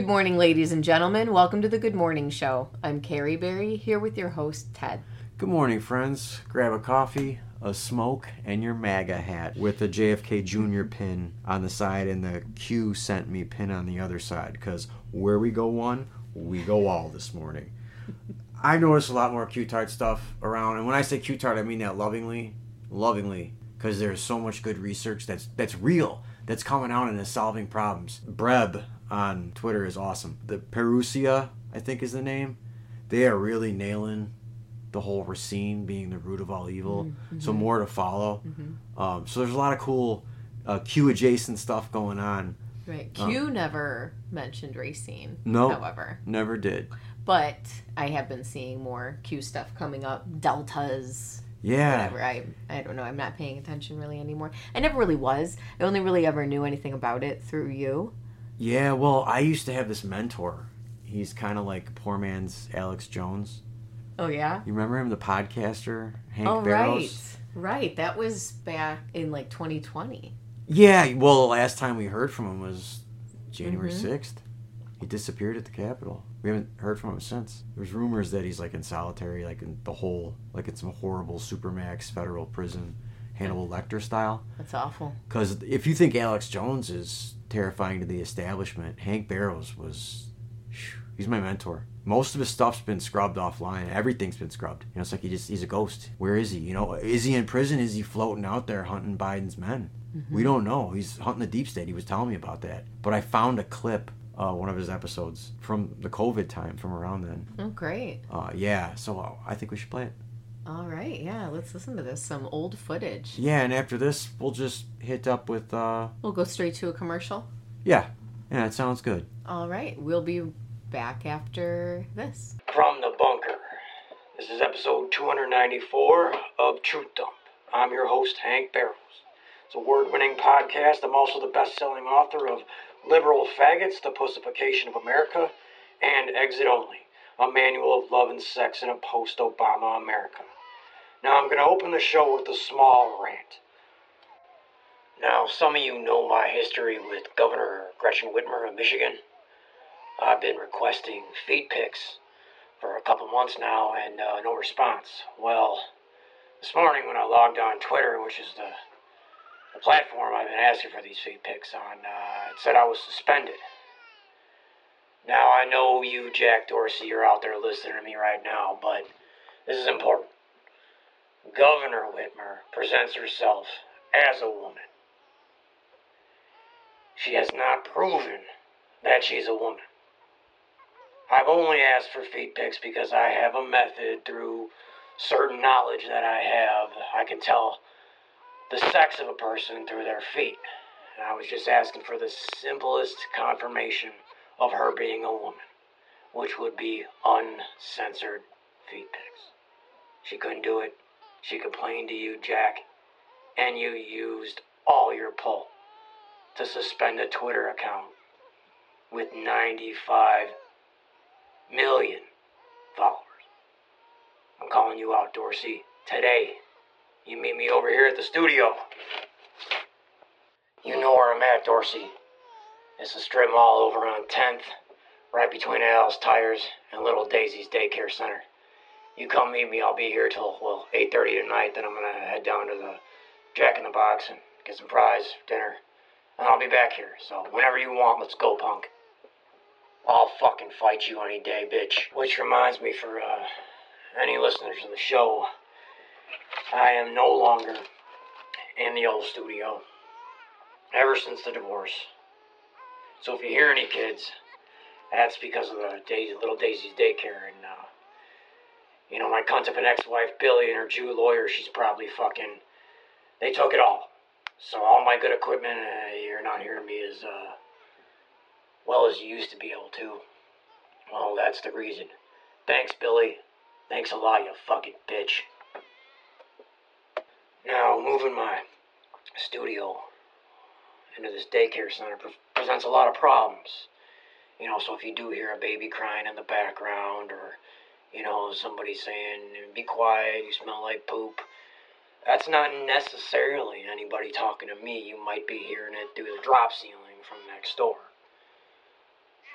Good morning, ladies and gentlemen. Welcome to the Good Morning Show. I'm Carrie Berry here with your host, Ted. Good morning, friends. Grab a coffee, a smoke, and your MAGA hat with the JFK Jr. pin on the side and the Q sent me pin on the other side because where we go one, we go all this morning. I noticed a lot more Q-tard stuff around, and when I say Q-tard, I mean that lovingly, lovingly, because there's so much good research that's that's real, that's coming out and is solving problems. Breb on Twitter is awesome. The Perusia, I think, is the name. They are really nailing the whole Racine being the root of all evil. Mm-hmm. So more to follow. Um, so there's a lot of cool uh, Q adjacent stuff going on. Right. Q never mentioned racine, No. however. Never did. But I have been seeing more Q stuff coming up. Deltas, Yeah. whatever. I, I don't know. I'm not paying attention really anymore. I never really was. I only really ever knew anything about it through you. Yeah, well, I used to have this mentor. He's kind of like poor man's Alex Jones. Oh, yeah? You remember him, the podcaster, Hank Oh, Barrows? right. Right. That was back in like 2020. Yeah, well, the last time we heard from him was January Mm-hmm. 6th. He disappeared at the Capitol. We haven't heard from him since. There's rumors that he's like in solitary, like in the whole, like in some horrible supermax federal prison, Hannibal Lecter style. That's awful. Because if you think Alex Jones is terrifying to the establishment, Hank Barrows was. He's my mentor. Most of his stuff's been scrubbed offline. Everything's been scrubbed. You know, it's like he just he's a ghost. Where is he? You know, is he in prison? Is he floating out there hunting Biden's men? We don't know. He's hunting the deep state. He was telling me about that. But I found a clip, uh, one of his episodes from the COVID time, from around then. Oh, great. Uh, yeah, so uh, I think we should play it. All right. Yeah. Let's listen to this. Some old footage. Yeah, and after this, we'll just hit up with, uh, We'll go straight to a commercial. yeah, yeah, it sounds good. All right. We'll be back after this. From the bunker. This is episode 294 of Truth Dump. I'm your host, Hank Barrows. It's a award winning podcast. I'm also the best selling author of Liberal Faggots, The Pussification of America, and Exit Only, a manual of love and sex in a post Obama America. Now, I'm going to open the show with a small rant. Now, some of you know my history with Governor Gretchen Whitmer of Michigan. I've been requesting feed pics for a couple months now and uh, no response. Well, this morning when I logged on Twitter, which is the, the platform I've been asking for these feed pics on, uh, it said I was suspended. Now, I know you, Jack Dorsey, you're out there listening to me right now, but this is important. Governor Whitmer presents herself as a woman. She has not proven that she's a woman. I've only asked for feed pics because I have a method through certain knowledge that I have. I can tell the sex of a person through their feet. And I was just asking for the simplest confirmation of her being a woman, which would be uncensored feed pics. She couldn't do it. She complained to you, Jack, and you used all your pull to suspend a Twitter account with 95 million followers. I'm calling you out, Dorsey, today. You meet me over here at the studio. You know where I'm at, Dorsey. It's the strip mall over on 10th, right between Al's Tires and Little Daisy's Daycare Center. You come meet me, I'll be here till, well, 8.30 tonight, then I'm gonna head down to the Jack in the Box and get some fries, dinner, and I'll be back here. So whenever you want, let's go, punk. I'll fucking fight you any day, bitch. Which reminds me, for uh, any listeners of the show, I am no longer in the old studio ever since the divorce. So if you hear any kids, that's because of the Daisy, little Daisy's daycare, and uh, you know my cunt of an ex-wife Billy and her Jew lawyer. She's probably fucking. They took it all. So all my good equipment, uh, you're not hearing me as uh, well as you used to be able to. Well, that's the reason. Thanks, Billy. Thanks a lot, you fucking bitch. Now, moving my studio into this daycare center pre- presents a lot of problems. You know, so if you do hear a baby crying in the background or, you know, somebody saying, be quiet, you smell like poop, that's not necessarily anybody talking to me. You might be hearing it through the drop ceiling from next door.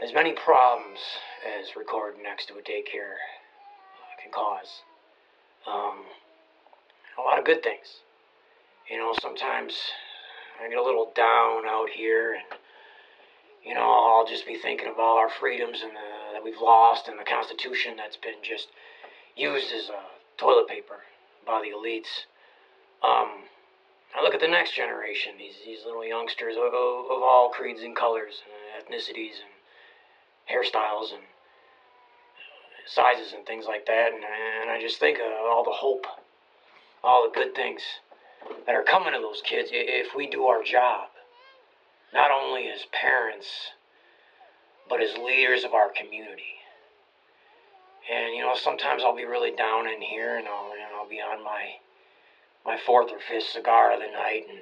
as many problems as recording next to a daycare can cause. Um, a lot of good things. You know, sometimes I get a little down out here, and you know, I'll just be thinking of all our freedoms and the, we've lost, and the Constitution that's been just used as uh, toilet paper by the elites. Um, I look at the next generation, these these little youngsters of, of all creeds and colors, and ethnicities, and hairstyles, and sizes, and things like that, and, and I just think of all the hope, all the good things that are coming to those kids if we do our job, not only as parents, but as leaders of our community. And you know, sometimes I'll be really down in here, and I'll and I'll be on my my fourth or fifth cigar of the night, and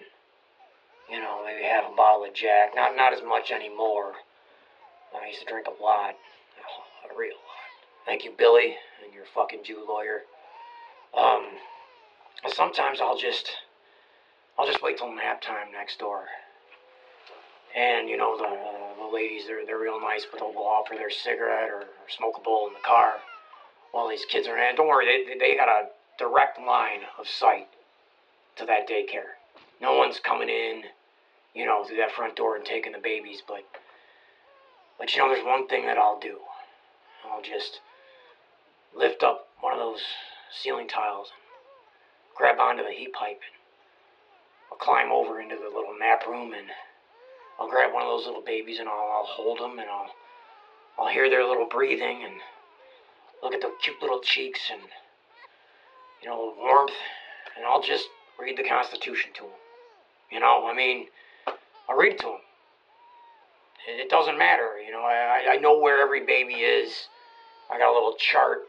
you know, maybe have a bottle of Jack. Not not as much anymore. I used to drink a lot, a real lot. Thank you, Billy, and your fucking Jew lawyer. Um, sometimes I'll just I'll just wait till nap time next door. And you know the uh, the ladies they're they're real nice, but they'll offer their cigarette or, or smoke a bowl in the car while these kids are in. Don't worry, they they got a direct line of sight to that daycare. No one's coming in, you know, through that front door and taking the babies. But but you know, there's one thing that I'll do. I'll just lift up one of those ceiling tiles and grab onto the heat pipe and I'll climb over into the little nap room and I'll grab one of those little babies and I'll, I'll hold them and I'll I'll hear their little breathing and look at the cute little cheeks and you know warmth and I'll just read the Constitution to them. You know, I mean, I'll read it to them. It, it doesn't matter, you know. I I know where every baby is. I got a little chart,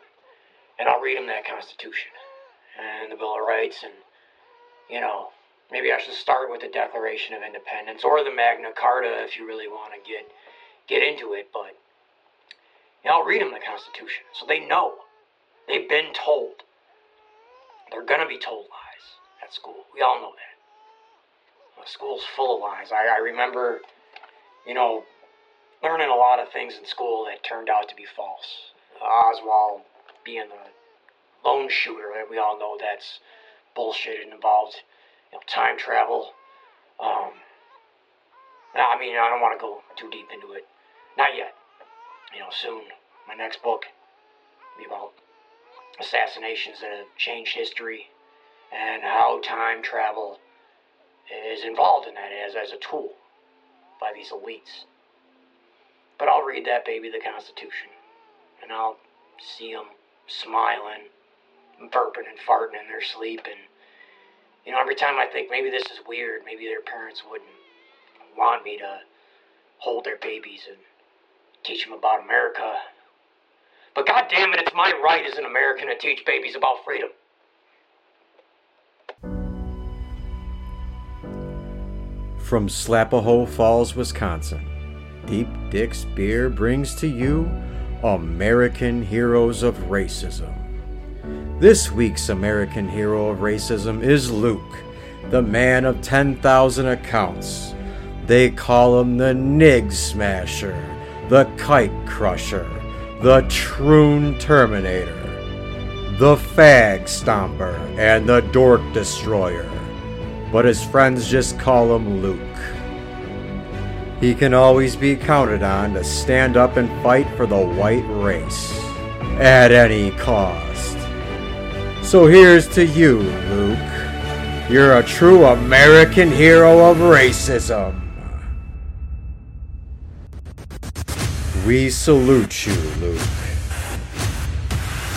and I'll read them that Constitution and the Bill of Rights and you know Maybe I should start with the Declaration of Independence or the Magna Carta if you really want to get get into it. But you know, I'll read them the Constitution so they know. They've been told. They're gonna be told lies at school. We all know that. The school's full of lies. I, I remember, you know, learning a lot of things in school that turned out to be false. Oswald being the lone shooter, we all know that's bullshit. It involved know, time travel. Um, I mean, I don't want to go too deep into it. Not yet. You know, soon. My next book will be about assassinations that have changed history and how time travel is involved in that as, as a tool by these elites. But I'll read that baby the Constitution, and I'll see them smiling, burping and farting in their sleep, and you know, every time I think maybe this is weird, maybe their parents wouldn't want me to hold their babies and teach them about America. But God damn it, it's my right as an American to teach babies about freedom. From Slapahoe Falls, Wisconsin, Deep Dick's Beer brings to you American Heroes of Racism. This week's American hero of racism is Luke, the man of 10,000 accounts. They call him the Nig Smasher, the Kite Crusher, the Troon Terminator, the Fag Stomper, and the Dork Destroyer. But his friends just call him Luke. He can always be counted on to stand up and fight for the white race at any cost. So here's to you, Luke. You're a true American hero of racism. We salute you, Luke.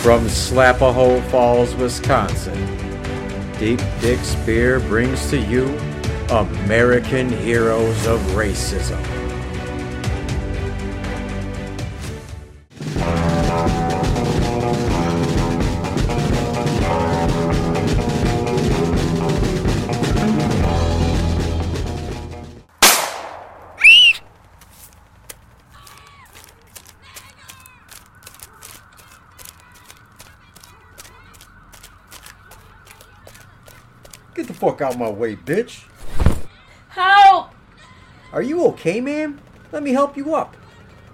From Slapahoe Falls, Wisconsin, Deep Dick's Beer brings to you American Heroes of Racism. Fuck out my way, bitch. Help! Are you okay, ma'am? Let me help you up.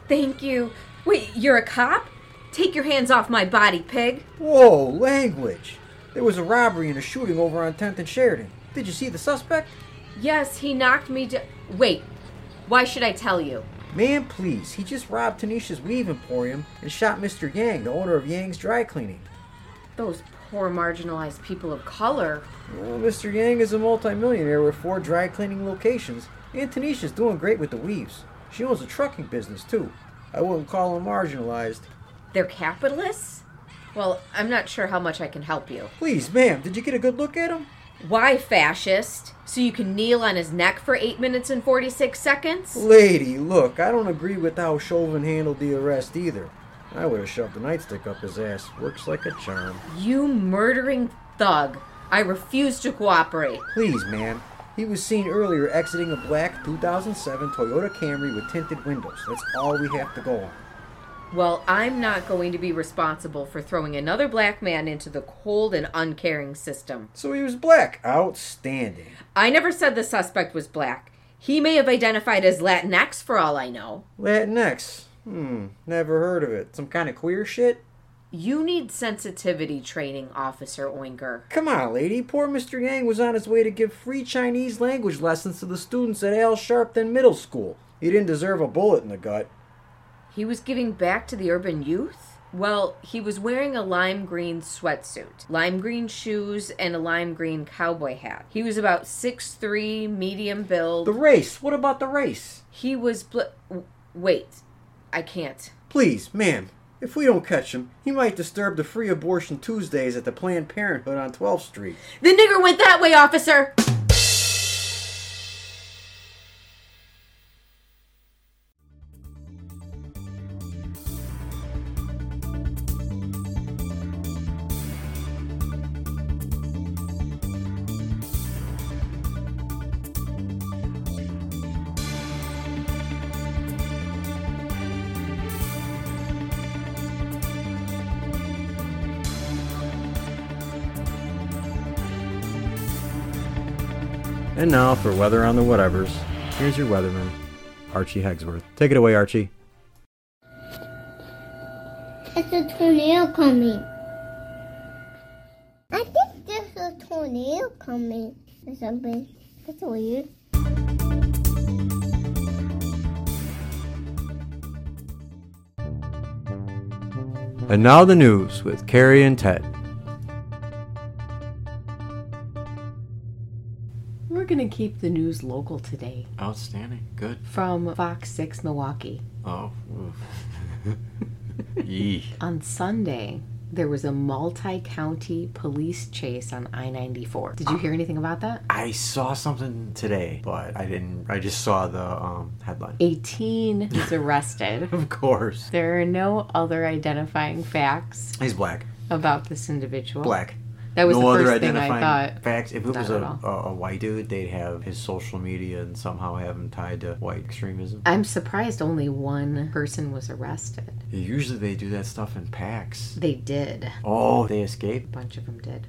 Thank you. Wait, you're a cop? Take your hands off my body, pig. Whoa, language. There was a robbery and a shooting over on 10th and Sheridan. Did you see the suspect? Yes, he knocked me down. Wait, why should I tell you? Man, please. He just robbed Tanisha's Weave Emporium and shot Mr. Yang, the owner of Yang's Dry Cleaning. Those poor marginalized people of color. Well, Mr. Yang is a multimillionaire with four dry cleaning locations, and Tanisha's doing great with the weaves. She owns a trucking business, too. I wouldn't call them marginalized. They're capitalists? Well, I'm not sure how much I can help you. Please, ma'am, did you get a good look at him? Why, fascist? So you can kneel on his neck for 8 minutes and 46 seconds? Lady, look, I don't agree with how Chauvin handled the arrest either. I would have shoved a nightstick up his ass. Works like a charm. You murdering thug. I refuse to cooperate. Please, ma'am. He was seen earlier exiting a black 2007 Toyota Camry with tinted windows. That's all we have to go on. Well, I'm not going to be responsible for throwing another black man into the cold and uncaring system. So he was black. Outstanding. I never said the suspect was black. He may have identified as Latinx for all I know. Latinx. Hmm, never heard of it. Some kind of queer shit? You need sensitivity training, Officer Oinker. Come on, lady. Poor Mr. Yang was on his way to give free Chinese language lessons to the students at Al Sharpton Middle School. He didn't deserve a bullet in the gut. He was giving back to the urban youth? Well, he was wearing a lime green sweatsuit, lime green shoes, and a lime green cowboy hat. He was about six three, medium build. The race. What about the race? He was bl- Wait. I can't. Please, ma'am. If we don't catch him, he might disturb the free abortion Tuesdays at the Planned Parenthood on 12th Street. The nigger went that way, officer! And now for weather on the whatevers. Here's your weatherman, Archie Hegsworth. Take it away, Archie. It's a tornado coming. I think there's a tornado coming or something. That's weird. And now the news with Carrie and Ted. We're going to keep the news local today Outstanding. Good. from Fox 6 Milwaukee. Oh. Yee. On Sunday, there was a multi county police chase on I 94. Did you hear anything about that? I saw something today, but I didn't. I just saw the um, headline. A teen is arrested. Of course. There are no other identifying facts He's black. about this individual. Black. That was no the first thing I thought. facts. If it was a, a, a white dude, they'd have his social media and somehow have him tied to white extremism. I'm surprised only one person was arrested. Usually they do that stuff in packs. They did. Oh, they escaped? A bunch of them did.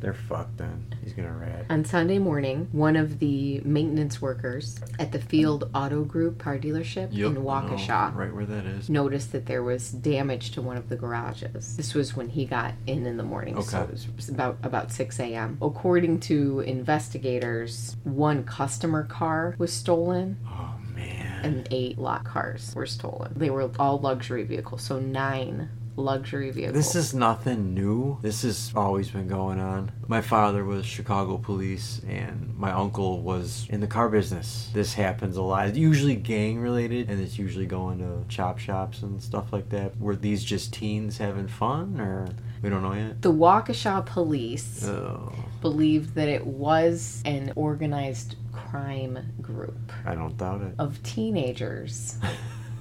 They're fucked then. He's gonna rat. On Sunday morning, one of the maintenance workers at the Field Auto Group car dealership in Waukesha Right where that is. noticed that there was damage to one of the garages. This was when he got in in the morning, so Okay. it was, it was about about 6 a.m. According to investigators, one customer car was stolen Oh man. and eight lot cars were stolen. They were all luxury vehicles, so nine luxury vehicles. This is nothing new. This has always been going on. My father was Chicago police, and my uncle was in the car business. This happens a lot. It's usually gang related, and it's usually going to chop shops and stuff like that. Were these just teens having fun, or we don't know yet? the Waukesha police Oh, believed that it was an organized crime group I don't doubt it. of teenagers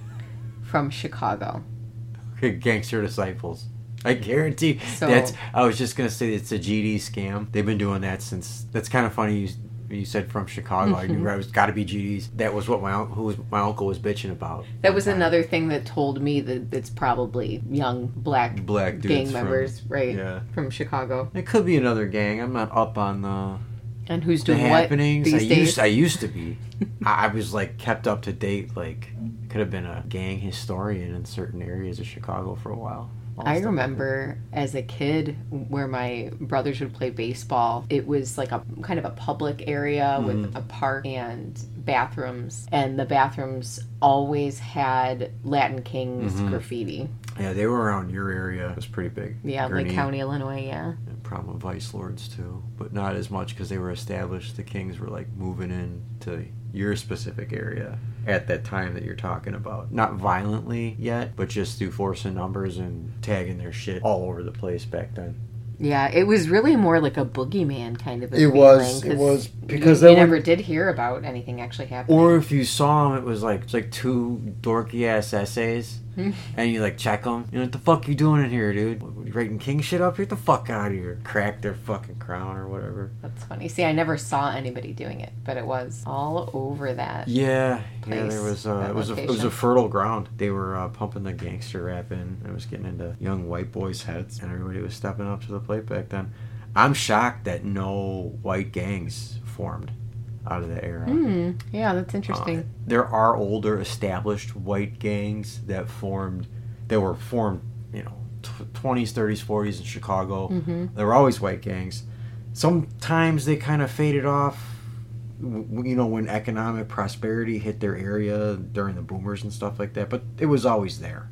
from Chicago. Gangster disciples. I guarantee So- that's. I was just gonna say it's a GD scam. They've been doing that since. That's kind of funny. You, you said from Chicago. I knew it was got to be GDs. That was what my who was my uncle was bitching about. That was time. another thing that told me that it's probably young black black gang from- members, right? Yeah, From Chicago. it could be another gang. I'm not up on the And who's the doing what happenings. these I days? used I used to be. I was like kept up to date. Like could have been a gang historian in certain areas of Chicago for a while. I remember as a kid where my brothers would play baseball. It was like a kind of a public area with Mm-hmm. a park and bathrooms, and the bathrooms always had Latin Kings Mm-hmm. graffiti. Yeah, they were around your area. It was pretty big. Yeah, Gurnee Lake County, Illinois. Yeah. And prominent vice lords too, but not as much because they were established. The kings were like moving in to your specific area at that time that you're talking about. Not violently yet, but just through force and numbers and tagging their shit all over the place back then. Yeah, it was really more like a boogeyman kind of a It feeling. was- it 'cause was, because you, they you were- never did hear about anything actually happening. Or if you saw them, it was like it's like two dorky ass essays. and you like check them. You know what the fuck you doing in here, dude? You writing king shit up? Get the fuck out of here! Crack their fucking crown or whatever. That's funny. See, I never saw anybody doing it, but it was all over that. Yeah, yeah. There was uh, it was a, it was a fertile ground. They were uh, pumping the gangster rap in. It was getting into young white boys' heads, and everybody was stepping up to the plate back then. I'm shocked that no white gangs formed out of the era. Hmm. Yeah, that's Uh, interesting. there are older established white gangs that formed that were formed you know tw- 20s 30s 40s in chicago Mhm. there were always white gangs sometimes they kind of faded off you know when economic prosperity hit their area during the boomers and stuff like that but it was always there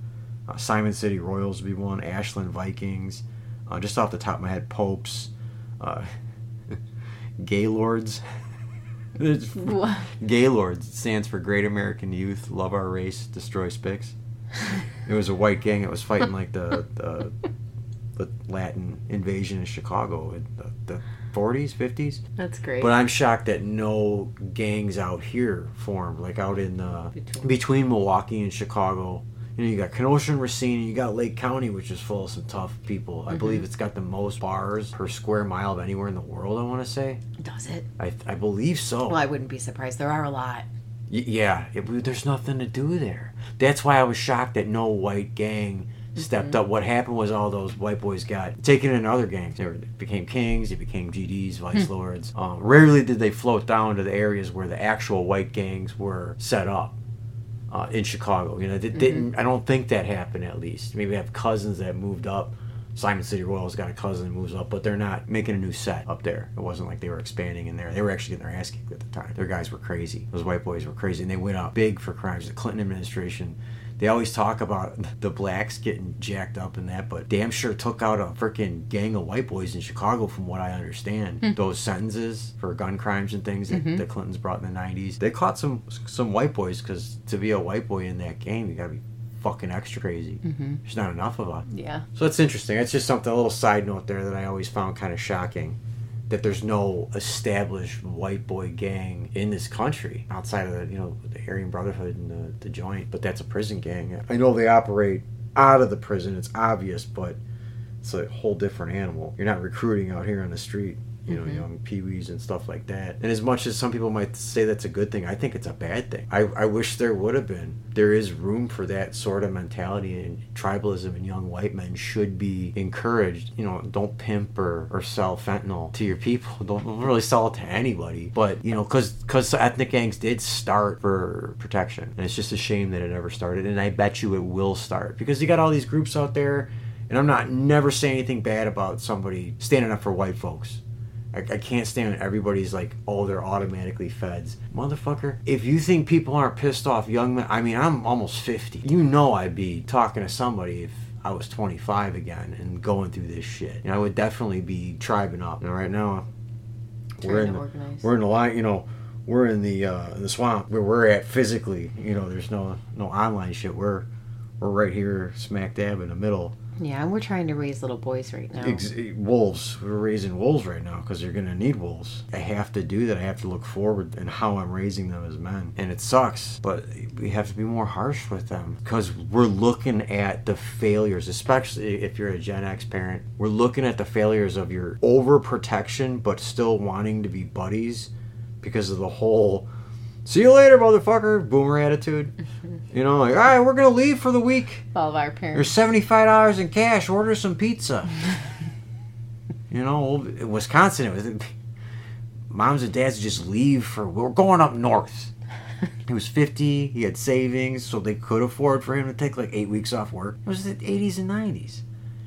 uh, simon city royals would be one ashland vikings uh, just off the top of my head popes uh, gaylords There's- Wha- Gaylords stands for Great American Youth Love Our Race Destroy Spicks. It was a white gang that was fighting like the the, the Latin invasion in Chicago in the, the 40s, 50s. That's great. But I'm shocked that no gangs out here formed, like out in uh, Between- between Milwaukee and Chicago. You know, you got Kenosha and Racine, and you got Lake County, which is full of some tough people. I believe mm-hmm. it's got the most bars per square mile of anywhere in the world. I want to say. Does it? I, I believe so. Well, I wouldn't be surprised. There are a lot. Y- yeah, it, there's nothing to do there. That's why I was shocked that no white gang stepped mm-hmm. up. What happened was all those white boys got taken in other gangs. They were, became kings, they became GDs, vice hmm. lords. Um, rarely did they float down to the areas where the actual white gangs were set up. Uh, in Chicago, you know, they didn't. I don't think that happened. At least, maybe I have cousins that moved up. Simon City Royals got a cousin that moves up, but they're not making a new set up there. It wasn't like they were expanding in there. They were actually getting their ass kicked at the time. Their guys were crazy. Those white boys were crazy, and they went out big for crimes. The Clinton administration, they always talk about the blacks getting jacked up and that, but damn sure took out a freaking gang of white boys in Chicago, from what I understand. Hmm. Those sentences for gun crimes and things that mm-hmm. the Clintons brought in the '90s, they caught some some white boys because to be a white boy in that game, you got to be fucking extra crazy. Mm-hmm. There's not enough of us. Yeah. So it's interesting. It's just something, a little side note there that I always found kind of shocking. That there's no established white boy gang in this country outside of the, you know, the Aryan Brotherhood and the, the Joint. But that's a prison gang. I know they operate out of the prison. It's obvious, but it's a whole different animal. You're not recruiting out here on the street, you know, mm-hmm. young peewees and stuff like that. And as much as some people might say that's a good thing, I think it's a bad thing. I, I wish there would have been. There is room for that sort of mentality, and tribalism in young white men should be encouraged. You know, don't pimp or, or sell fentanyl to your people. Don't, really sell it to anybody. But, you know, because ethnic gangs did start for protection. And it's just a shame that it ever started. And I bet you it will start because you got all these groups out there. And I'm not never saying anything bad about somebody standing up for white folks. I, I can't stand when everybody's like, oh, they're automatically feds. Motherfucker, if you think people aren't pissed off young men, I mean, I'm almost 50. You know I'd be talking to somebody if I was 25 again and going through this shit. And I would definitely be tribing up. And right now, we're in, the, organize. we're in the line, you know, we're in the uh, in the swamp where we're at physically. You know, there's no no online shit. We're we're right here, smack dab in the middle. Yeah, and we're trying to raise little boys right now. Ex- wolves. We're raising wolves right now because you're going to need wolves. I have to do that. I have to look forward in how I'm raising them as men. And it sucks, but we have to be more harsh with them because we're looking at the failures, especially if you're a Gen X parent. We're looking at the failures of your overprotection, but still wanting to be buddies because of the whole see you later, motherfucker, boomer attitude. You know, like, all right, we're going to leave for the week. All of our parents. There's seventy five dollars in cash. Order some pizza. you know, in Wisconsin, it was moms and dads just leave for we're going up north. He was 50. He had savings, so they could afford for him to take like eight weeks off work. It was the 80s and 90s.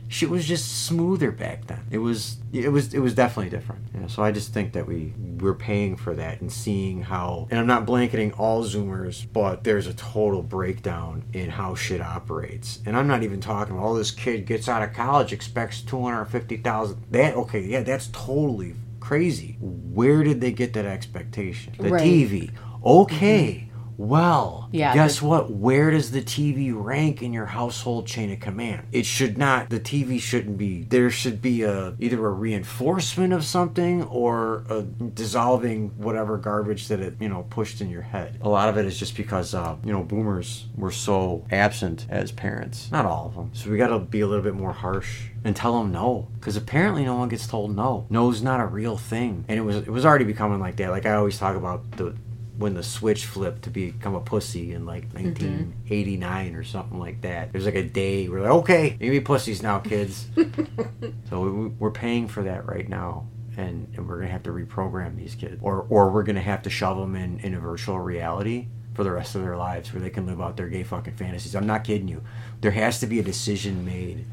Shit was just smoother back then. It was, it was, it was definitely different. Yeah, so I just think that we we're paying for that and seeing how. And I'm not blanketing all Zoomers, but there's a total breakdown in how shit operates. And I'm not even talking. about, Oh, this kid gets out of college, expects 250,000. That okay? Yeah, that's totally crazy. Where did they get that expectation? The Right. TV. Okay. Well, Yeah, guess what? Where does the TV rank in your household chain of command? It should not. The TV shouldn't be. There should be a either a reinforcement of something or a dissolving whatever garbage that it you know pushed in your head. A lot of it is just because uh, you know boomers were so absent as parents. Not all of them. So we got to be a little bit more harsh and tell them no because apparently no one gets told no. No's not a real thing, and it was it was already becoming like that. Like I always talk about the when the switch flipped to become a pussy in like mm-hmm. 1989 or something like that. There's like a day where like, okay, you be pussies now, kids. so we, we're paying for that right now. And, and we're gonna have to reprogram these kids, or or we're gonna have to shove them in, in a virtual reality for the rest of their lives, where they can live out their gay fucking fantasies. I'm not kidding you. There has to be a decision made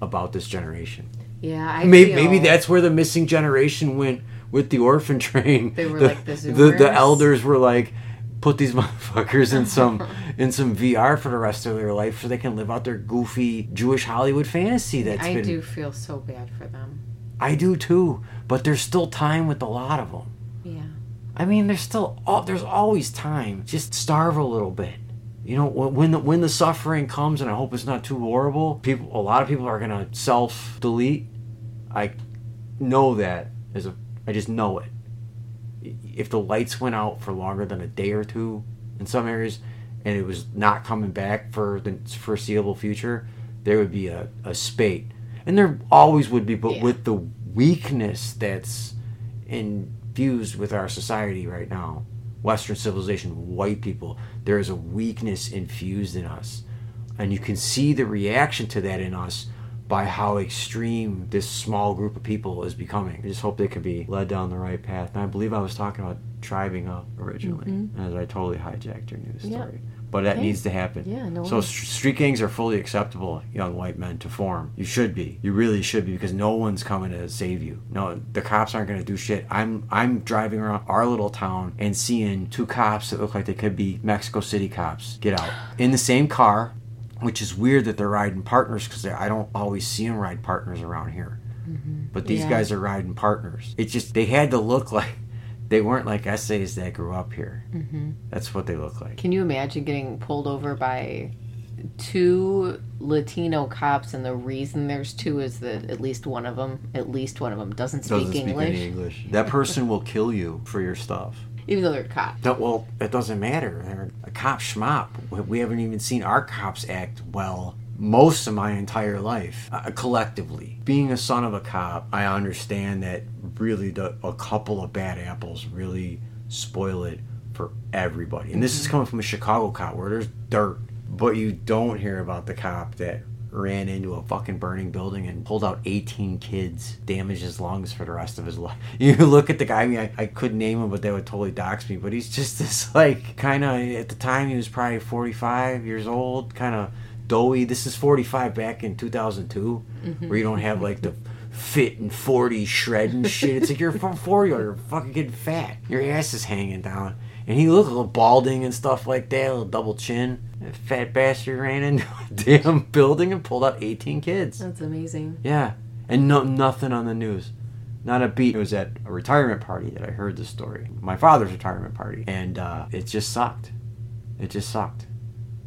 about this generation. Yeah, I Maybe, feel, maybe that's where the missing generation went with the orphan train. They were the, like the the, the elders were like, put these motherfuckers in some in some VR for the rest of their life, so they can live out their goofy Jewish Hollywood fantasy. That's I been. do feel so bad for them. I do too, but there's still time with a lot of them. Yeah. I mean, there's still al- there's always time. Just starve a little bit. You know, when when the when the suffering comes, and I hope it's not too horrible. People, a lot of people are gonna self delete. I know that as a, I just know it. If the lights went out for longer than a day or two in some areas, and it was not coming back for the foreseeable future, there would be a, a spate, and there always would be. But Yeah. with the weakness that's infused with our society right now, Western civilization, white people, there is a weakness infused in us. And you can see the reaction to that in us by how extreme this small group of people is becoming. I just hope they can be led down the right path. And I believe I was talking about tribing up originally, mm-hmm. as I totally hijacked your news story. But that Hey. needs to happen. Yeah, no So street gangs are fully acceptable, young white men, to form. You should be. You really should be because no one's coming to save you. No, the cops aren't going to do shit. I'm I'm driving around our little town and seeing two cops that look like they could be Mexico City cops get out in the same car, which is weird that they're riding partners because I don't always see them ride partners around here. But these Yeah. guys are riding partners. It's just they had to look like they weren't like essays that grew up here. Mm-hmm. That's what they look like. Can you imagine getting pulled over by two Latino cops, and the reason there's two is that at least one of them, at least one of them, doesn't speak doesn't speak English, any English. That person will kill you for your stuff. Even though they're cops. Well, it doesn't matter. They're a cop schmop. We- We haven't even seen our cops act well most of my entire life, uh, collectively. Being a son of a cop, I understand that really the, a couple of bad apples really spoil it for everybody. And this is coming from a Chicago cop where there's dirt. But you don't hear about the cop that ran into a fucking burning building and pulled out 18 kids, damaged his lungs for the rest of his life. You look at the guy, I mean, I, I couldn't name him, but they would totally dox me. But he's just this, like, kind of, at the time, he was probably 45 years old, kind of doughy. This is 45 back in 2002, mm-hmm. where you don't have, like, the fit and 40 shred and shit. It's like you're from 40 or you're fucking getting fat. Your ass is hanging down. And he looked a little balding and stuff like that, a little double chin. That fat bastard ran into a damn building and pulled out 18 kids. That's amazing. Yeah. And no, nothing on the news. Not a beat. It was at a retirement party that I heard the story. My father's retirement party. And uh, it just sucked. It just sucked.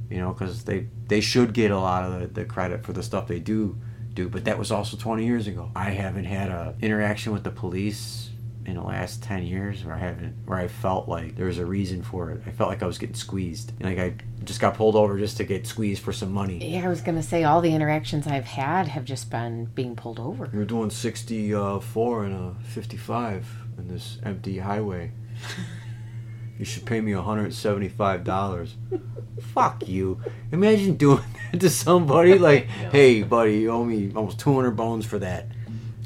You know, because they, they should get a lot of the, the credit for the stuff they do do. But that was also 20 years ago. I haven't had a interaction with the police in the last 10 years where I haven't, where I felt like there was a reason for it. I felt like I was getting squeezed. Like I just got pulled over just to get squeezed for some money. Yeah, I was gonna say all the interactions I've had have just been being pulled over. You're doing 64 and a 55 in this empty highway. You should pay me $175. Fuck you. Imagine doing that to somebody. Like, hey, buddy, you owe me almost 200 bones for that.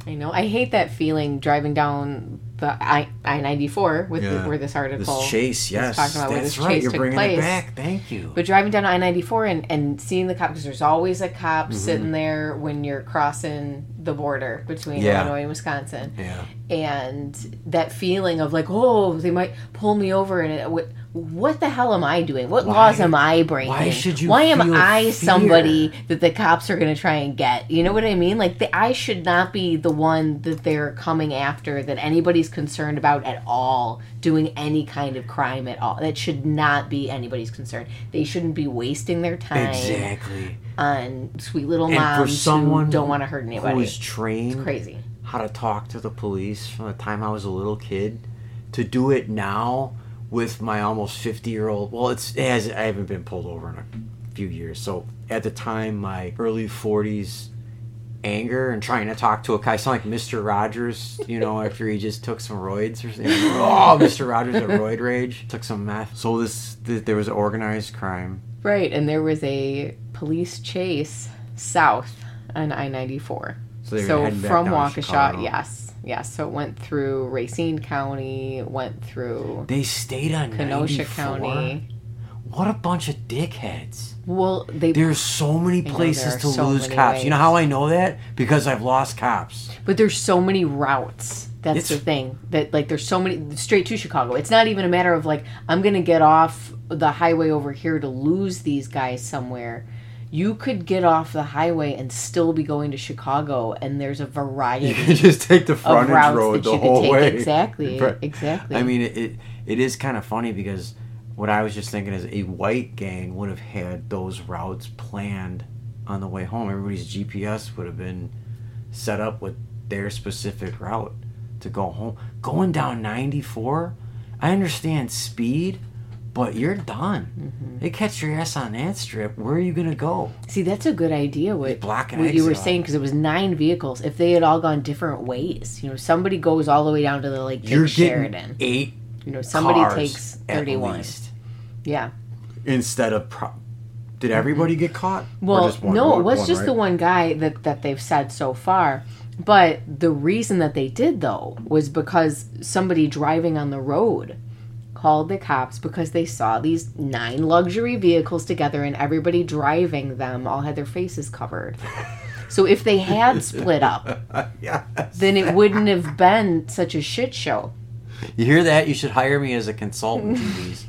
I know. I hate that feeling driving down the I I ninety four with Yeah. the, where this article This chase, yes, talking about where that's this right. chase You're took bringing place. it back. Thank you. But driving down I ninety four and and seeing the cop because there's always a cop Mm-hmm. sitting there when you're crossing the border between Yeah. Illinois and Wisconsin, yeah, and that feeling of like, oh, they might pull me over, and it, what, what the hell am I doing? What Why- laws am I breaking? why should you Why am I fear? somebody that the cops are going to try and get? You know what I mean? Like, the, I should not be the one that they're coming after, that anybody's concerned about at all, doing any kind of crime at all. That should not be anybody's concern. They shouldn't be wasting their time exactly. on sweet little And moms for someone who don't want to hurt Who anybody. was trained Crazy. how to talk to the police from the time I was a little kid to do it now with my almost 50 year old well it's it has I haven't been pulled over in a few years so at the time my early 40s anger and trying to talk to a guy sound like Mr. Rogers you know after he just took some roids or something oh Mr. Rogers a roid rage took some meth so this th- there was organized crime Right, and there was a police chase south on I ninety four. So they were So from Waukesha, yes, yes. So it went through Racine County, went through they stayed on Kenosha 94? County. what a bunch of dickheads Well, they There's so many places to so lose cops. You know how I know that? Because I've lost cops. but there's so many routes. That's It's- the thing. That like there's so many straight to Chicago. It's not even a matter of like I'm gonna get off the highway over here to lose these guys somewhere. You could get off the highway and still be going to Chicago, and there's a variety You can just take the frontage routes road that the you whole could take. way. Exactly, Right. exactly. I mean, it, it it is kind of funny because what I was just thinking is a white gang would have had those routes planned on the way home. Everybody's GPS would have been set up with their specific route to go home. Going down 94, I understand speed, but you're done. Mm-hmm. They catch your ass on that strip. Where are you gonna go? See, that's a good idea. What, block what you were saying because it was nine vehicles. If they had all gone different ways, you know, somebody goes all the way down to the like You're Sheridan. eight You know, somebody takes thirty-one. Yeah. instead of pro- did everybody get caught Mm-hmm. Well, one- no, it was one, just right? the one guy that that they've said so far. But the reason that they did though was because somebody driving on the road called the cops because they saw these nine luxury vehicles together and everybody driving them all had their faces covered. So if they had split up, yeah then it wouldn't have been such a shit show. you hear that? You should hire me as a consultant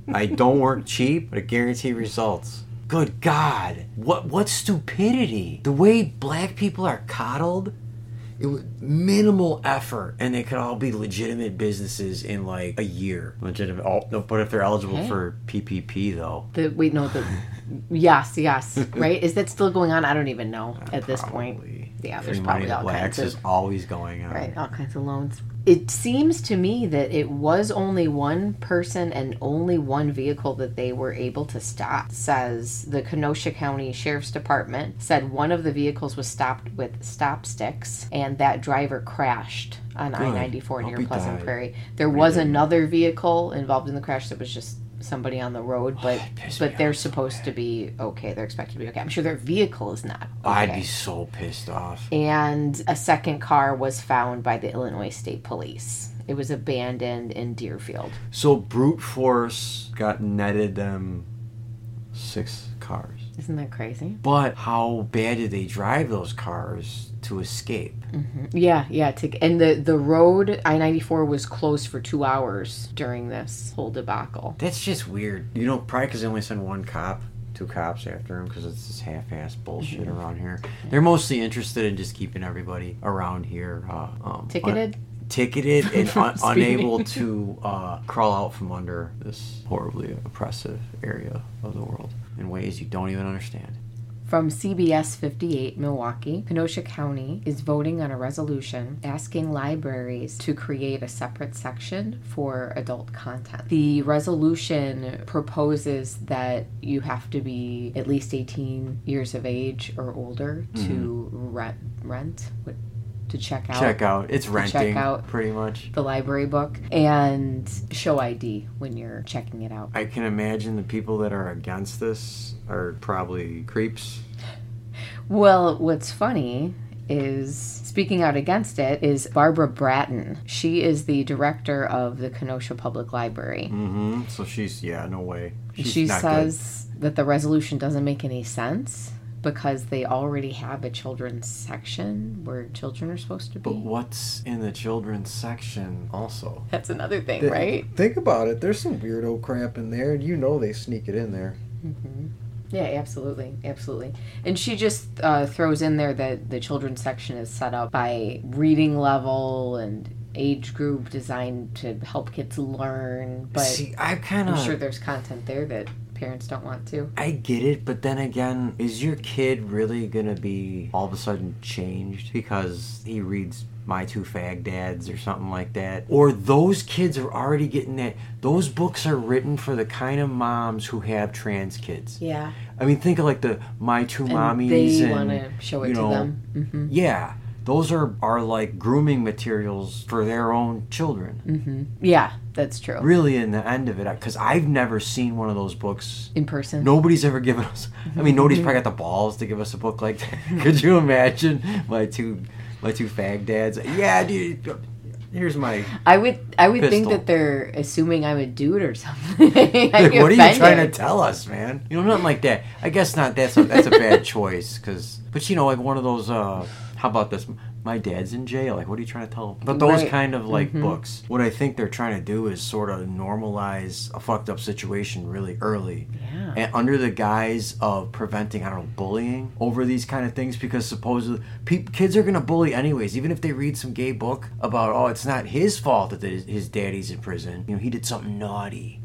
i don't work cheap but i guarantee results. Good god. What what stupidity? The way black people are coddled it was minimal effort and they could all be legitimate businesses in like a year legitimate all, no, but if they're eligible Okay. for ppp though The wait, no, the yes, yes, right? Is that still going on? I don't even know uh, at this point. Probably. Yeah, Free there's money probably to all blacks kinds is always going on right, all kinds of loans. It seems to me that it was only one person and only one vehicle that they were able to stop. Says the Kenosha County Sheriff's Department said one of the vehicles was stopped with stop sticks and that driver crashed on I ninety four Hope near Pleasant died. Prairie. There was another vehicle involved in the crash that was just somebody on the road, oh, but me but they're so supposed to be okay. They're expected to be okay. I'm sure their vehicle is not. I'd be so pissed off. And a second car was found by the Illinois State Police. It was abandoned in Deerfield. So brute force got netted them six cars. Isn't that crazy? But how bad did they drive those cars to escape? Yeah, yeah. To, and the the road I ninety four was closed for two hours during this whole debacle. That's just weird. You know, probably because they only send one cop, two cops after him because it's this half-ass bullshit Mm-hmm. around here. They're mostly interested in just keeping everybody around here uh, um, Ticketed. un- ticketed and un- unable to uh, crawl out from under this horribly oppressive area of the world in ways you don't even understand. From CBS 58 Milwaukee, Kenosha County is voting on a resolution asking libraries to create a separate section for adult content. The resolution proposes that you have to be at least 18 years of age or older to mm-hmm. rent, rent, what, to check out Check out. It's check out. pretty much. the library book and show ID when you're checking it out. I can imagine the people that are against this are probably creeps. Well, what's funny is speaking out against it is Barbara Brattin. She is the director of the Kenosha Public Library. Mm-hmm. So she's yeah, no way. She's she says that the resolution doesn't make any sense because they already have a children's section where children are supposed to be. But what's in the children's section also? That's another thing, Th- right? Think about it. There's some weirdo crap in there, and you know they sneak it in there. Yeah, absolutely, absolutely. And she just uh, throws in there that the children's section is set up by reading level and age group designed to help kids learn. But See, I kind I'm of sure there's content there that parents don't want to. I get it, but then again, is your kid really gonna be all of a sudden changed because he reads My Two Fag Dads or something like that? Or those kids are already getting that? Those books are written for the kind of moms who have trans kids. Yeah, I mean, think of like the My Two and Mommies. they want to show it you to know, them. hmm Yeah, those are are like grooming materials for their own children. hmm Yeah, that's true. Really, in the end of it, because I've never seen one of those books In person. Nobody's ever given us. I mean, nobody's probably got the balls to give us a book like that. Could you imagine my two, my two fag dads? Yeah, dude. Here's my. I would I would think that they're assuming I'm a dude or something. Like, what are you trying to tell us, man? You know, nothing like that. I guess not. That's a, that's a bad choice, because. But you know, like one of those. uh How about this? My dad's in jail. Like, what are you trying to tell them? But those Right. kind of like Mhm. books. What I think they're trying to do is sort of normalize a fucked up situation really early. Yeah. and under the guise of preventing, I don't know, bullying over these kind of things, because supposedly pe- kids are gonna bully anyways, even if they read some gay book about, oh, it's not his fault that his, his daddy's in prison. You know, he did something naughty.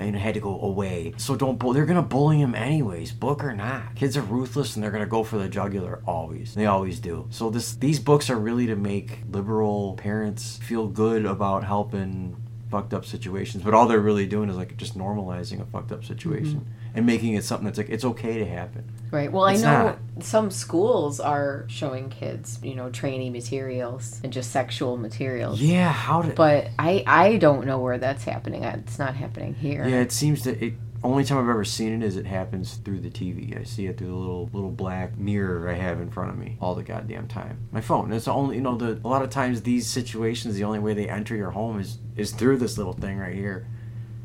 And had to go away. So don't bull. They're gonna bully him anyways, book or not. Kids are ruthless, and they're gonna go for the jugular always. They always do. So this, these books are really to make liberal parents feel good about helping fucked up situations. But all they're really doing is like just normalizing a fucked up situation mm-hmm. And making it something that's like it's okay to happen. Right. Well, It's I know not. some schools are showing kids, you know, training materials and just sexual materials. Yeah, how did? But I I don't know where that's happening. It's not happening here. Yeah, it seems that it. Only time I've ever seen it is it happens through the TV. I see it through the little little black mirror I have in front of me all the goddamn time. My phone. It's the only you know the a lot of times these situations the only way they enter your home is is through this little thing right here.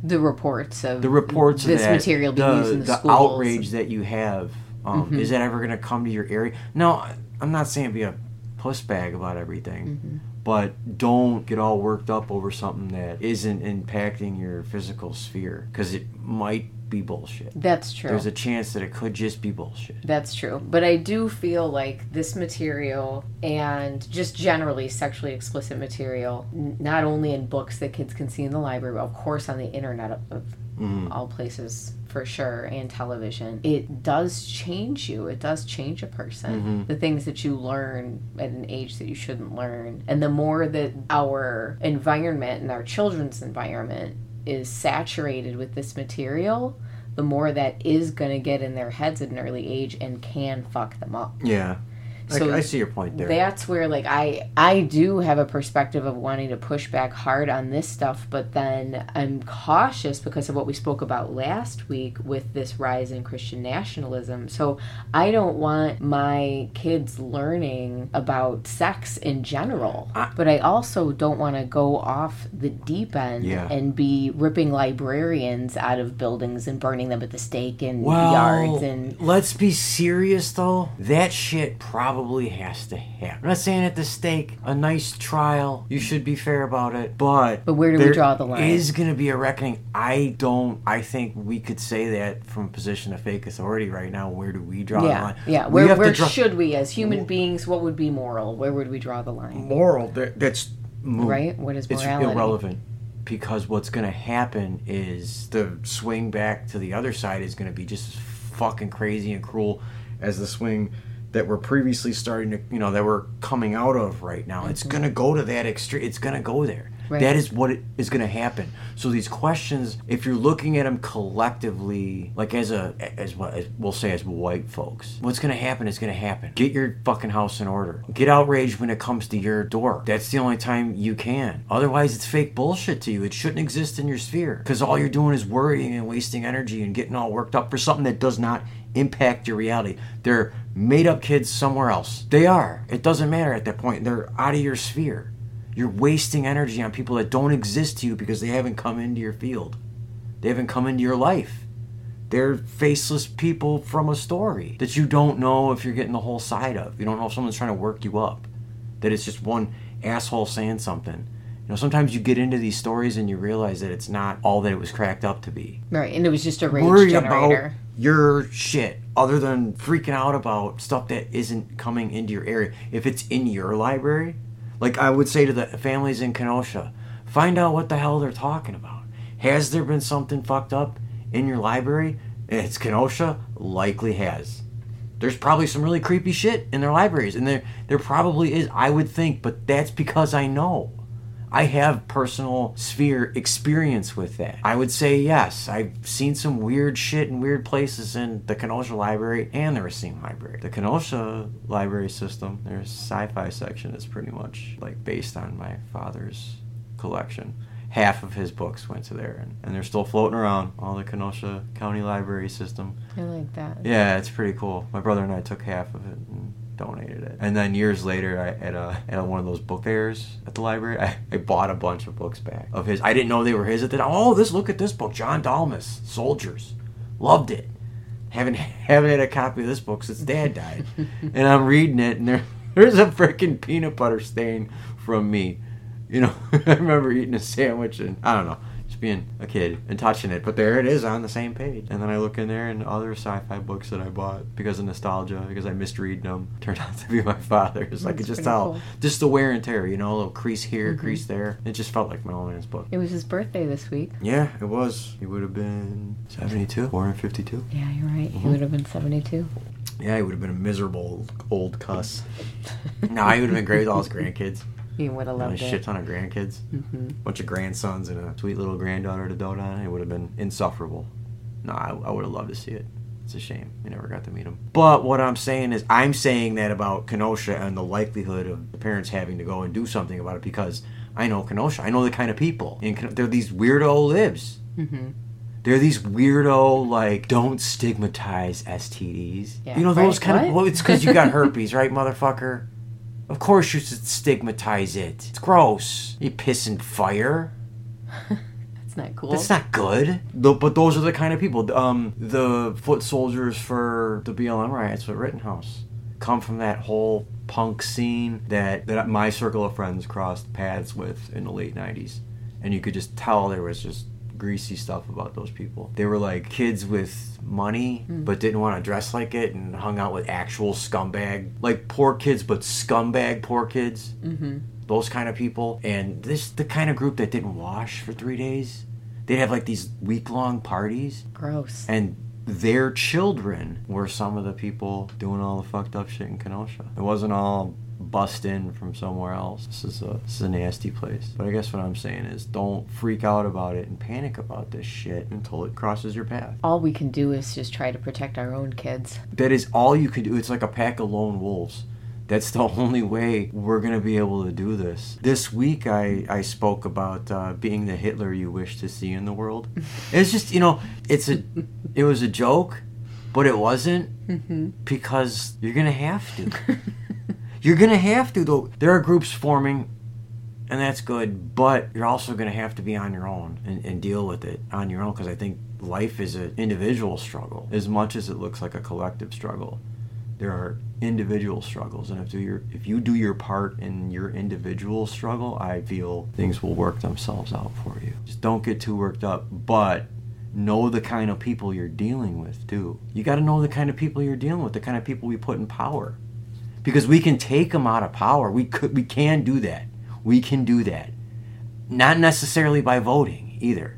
The reports of The reports this of that, material being the, used in the, the schools. Mm-hmm. outrage that you have. Um, Is that ever going to come to your area? No, I'm not saying be a puss bag about everything, Mm-hmm. But don't get all worked up over something that isn't impacting your physical sphere because it might be bullshit. That's true. There's a chance that it could just be bullshit. That's true. But I do feel like this material and just generally sexually explicit material, n- not only in books that kids can see in the library, but of course on the internet of, of Mhm. all places for sure, and television, it does change you. It does change a person. Mhm. The things that you learn at an age that you shouldn't learn. And the more that our environment and our children's environment is saturated with this material, the more that is going to get in their heads at an early age and can fuck them up. Yeah. So I, I see your point there. That's where like I I do have a perspective of wanting to push back hard on this stuff, but then I'm cautious because of what we spoke about last week with this rise in Christian nationalism. So I don't want my kids learning about sex in general, I- but I also don't want to go off the deep end Yeah. and be ripping librarians out of buildings and burning them at the stake in well, yards and let's be serious though. That shit probably has to happen. I'm not saying at the stake, a nice trial. You should be fair about it, but But where do we draw the line? Is going to be a reckoning. I don't. I think we could say that from a position of fake authority right now. Where do we draw the line? yeah. We Where, have where draw- should we, as human beings, what would be moral? Where would we draw the line? moral? That, that's moot. Right? What is morality? It's irrelevant because what's going to happen is the swing back to the other side is going to be just as fucking crazy and cruel as the swing that we're previously starting to, you know, that we're coming out of right now. It's mm-hmm. going to go to that extreme. It's going to go there. Right. That is what is going to happen. So these questions, if you're looking at them collectively, like as a as what as we'll say as white folks, what's going to happen is going to happen. Get your fucking house in order. Get outraged when it comes to your door. That's the only time you can. Otherwise, it's fake bullshit to you. It shouldn't exist in your sphere because all you're doing is worrying and wasting energy and getting all worked up for something that does not impact your reality. They're made up kids somewhere else. They are. It doesn't matter at that point. They're out of your sphere. You're wasting energy on people that don't exist to you because they haven't come into your field. They haven't come into your life. They're faceless people from a story that you don't know if you're getting the whole side of. You don't know if someone's trying to work you up. That it's just one asshole saying something. You know, sometimes you get into these stories and you realize that it's not all that it was cracked up to be. Right, and it was just a rage Worry generator. about your shit other than freaking out about stuff that isn't coming into your area. If it's in your library, like I would say to the families in Kenosha, find out what the hell they're talking about. Has there been something fucked up in your library? It's Kenosha, likely has. There's probably some really creepy shit in their libraries, and there there probably is. I would think, but that's because I know. I have personal sphere experience with that. I would say yes. I've seen some weird shit in weird places in the Kenosha Library and the Racine Library. The Kenosha Library system, their sci-fi section is pretty much like based on my father's collection. Half of his books went to there, and, and they're still floating around all the Kenosha County Library system. I like that. Yeah, it's pretty cool. My brother and I took half of it and donated it. And then years later, I at a at one of those book fairs at the library, I, I bought a bunch of books back of his. I didn't know they were his at the time. Oh, this look at this book, John Dalmas, Soldiers, loved it. Haven't haven't had a copy of this book since Dad died, and I'm reading it, and there there's a freaking peanut butter stain from me. You know, I remember eating a sandwich and I don't know, being a kid and touching it. But there it is on the same page. And then I look in there and other sci-fi books that I bought because of nostalgia, because I missed reading them, turned out to be my father's. I could just tell, cool. just the wear and tear. You know, a little crease here, crease there. It just felt like my old man's book. It was his birthday this week. Yeah, it was. He would have been 72, born in 52. Yeah, you're right. He Mhm. would have been 72. Yeah, he would have been a miserable old cuss. no, he would have been great with all his grandkids. He would have You know, a shit ton of grandkids. hmm bunch of grandsons and a sweet little granddaughter to dote on. It would have been insufferable. No, I, I would have loved to see it. It's a shame we never got to meet him. But what I'm saying is, I'm saying that about Kenosha and the likelihood of the parents having to go and do something about it because I know Kenosha. I know the kind of people. And they're these weirdo libs. hmm They're these weirdo, like, don't stigmatize STDs. Yeah, you know, those right, kind of. what? Well, it's because you got herpes, right, motherfucker? Of course you should stigmatize it. It's gross. You pissing fire. That's not cool. That's not good. Tho- But those are the kind of people. Um, the foot soldiers for the BLM riots at Rittenhouse come from that whole punk scene that, that my circle of friends crossed paths with in the late 90s. And you could just tell there was just greasy stuff about those people. They were like kids with money, but didn't want to dress like it and hung out with actual scumbag, like poor kids, but scumbag poor kids. Hmm those kind of people. And this the kind of group that didn't wash for three days they'd have like these week-long parties. Gross. and their children were some of the people doing all the fucked up shit in kenosha. It wasn't all bust in from somewhere else this is a this is a nasty place but i guess what i'm saying is don't freak out about it and panic about this shit until it crosses your path All we can do is just try to protect our own kids. that is all you can do. It's like a pack of lone wolves. That's the only way we're gonna be able to do this. This week, I I spoke about uh, being the Hitler you wish to see in the world. It's just you know, it's a, it was a joke, but it wasn't because you're gonna have to. You're gonna have to though. There are groups forming, and that's good. But you're also gonna have to be on your own and, and deal with it on your own because I think life is an individual struggle as much as it looks like a collective struggle. There are individual struggles, and if your if you do your part in your individual struggle, I feel things will work themselves out for you. Just don't get too worked up, but know the kind of people you're dealing with too. You got to know the kind of people you're dealing with, the kind of people we put in power because we can take them out of power. We could, we can do that. We can do that. Not necessarily by voting either.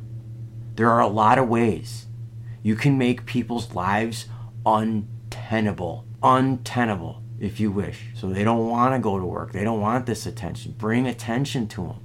There are a lot of ways you can make people's lives untenable, untenable if you wish. So they don't want to go to work. They don't want this attention. Bring attention to them.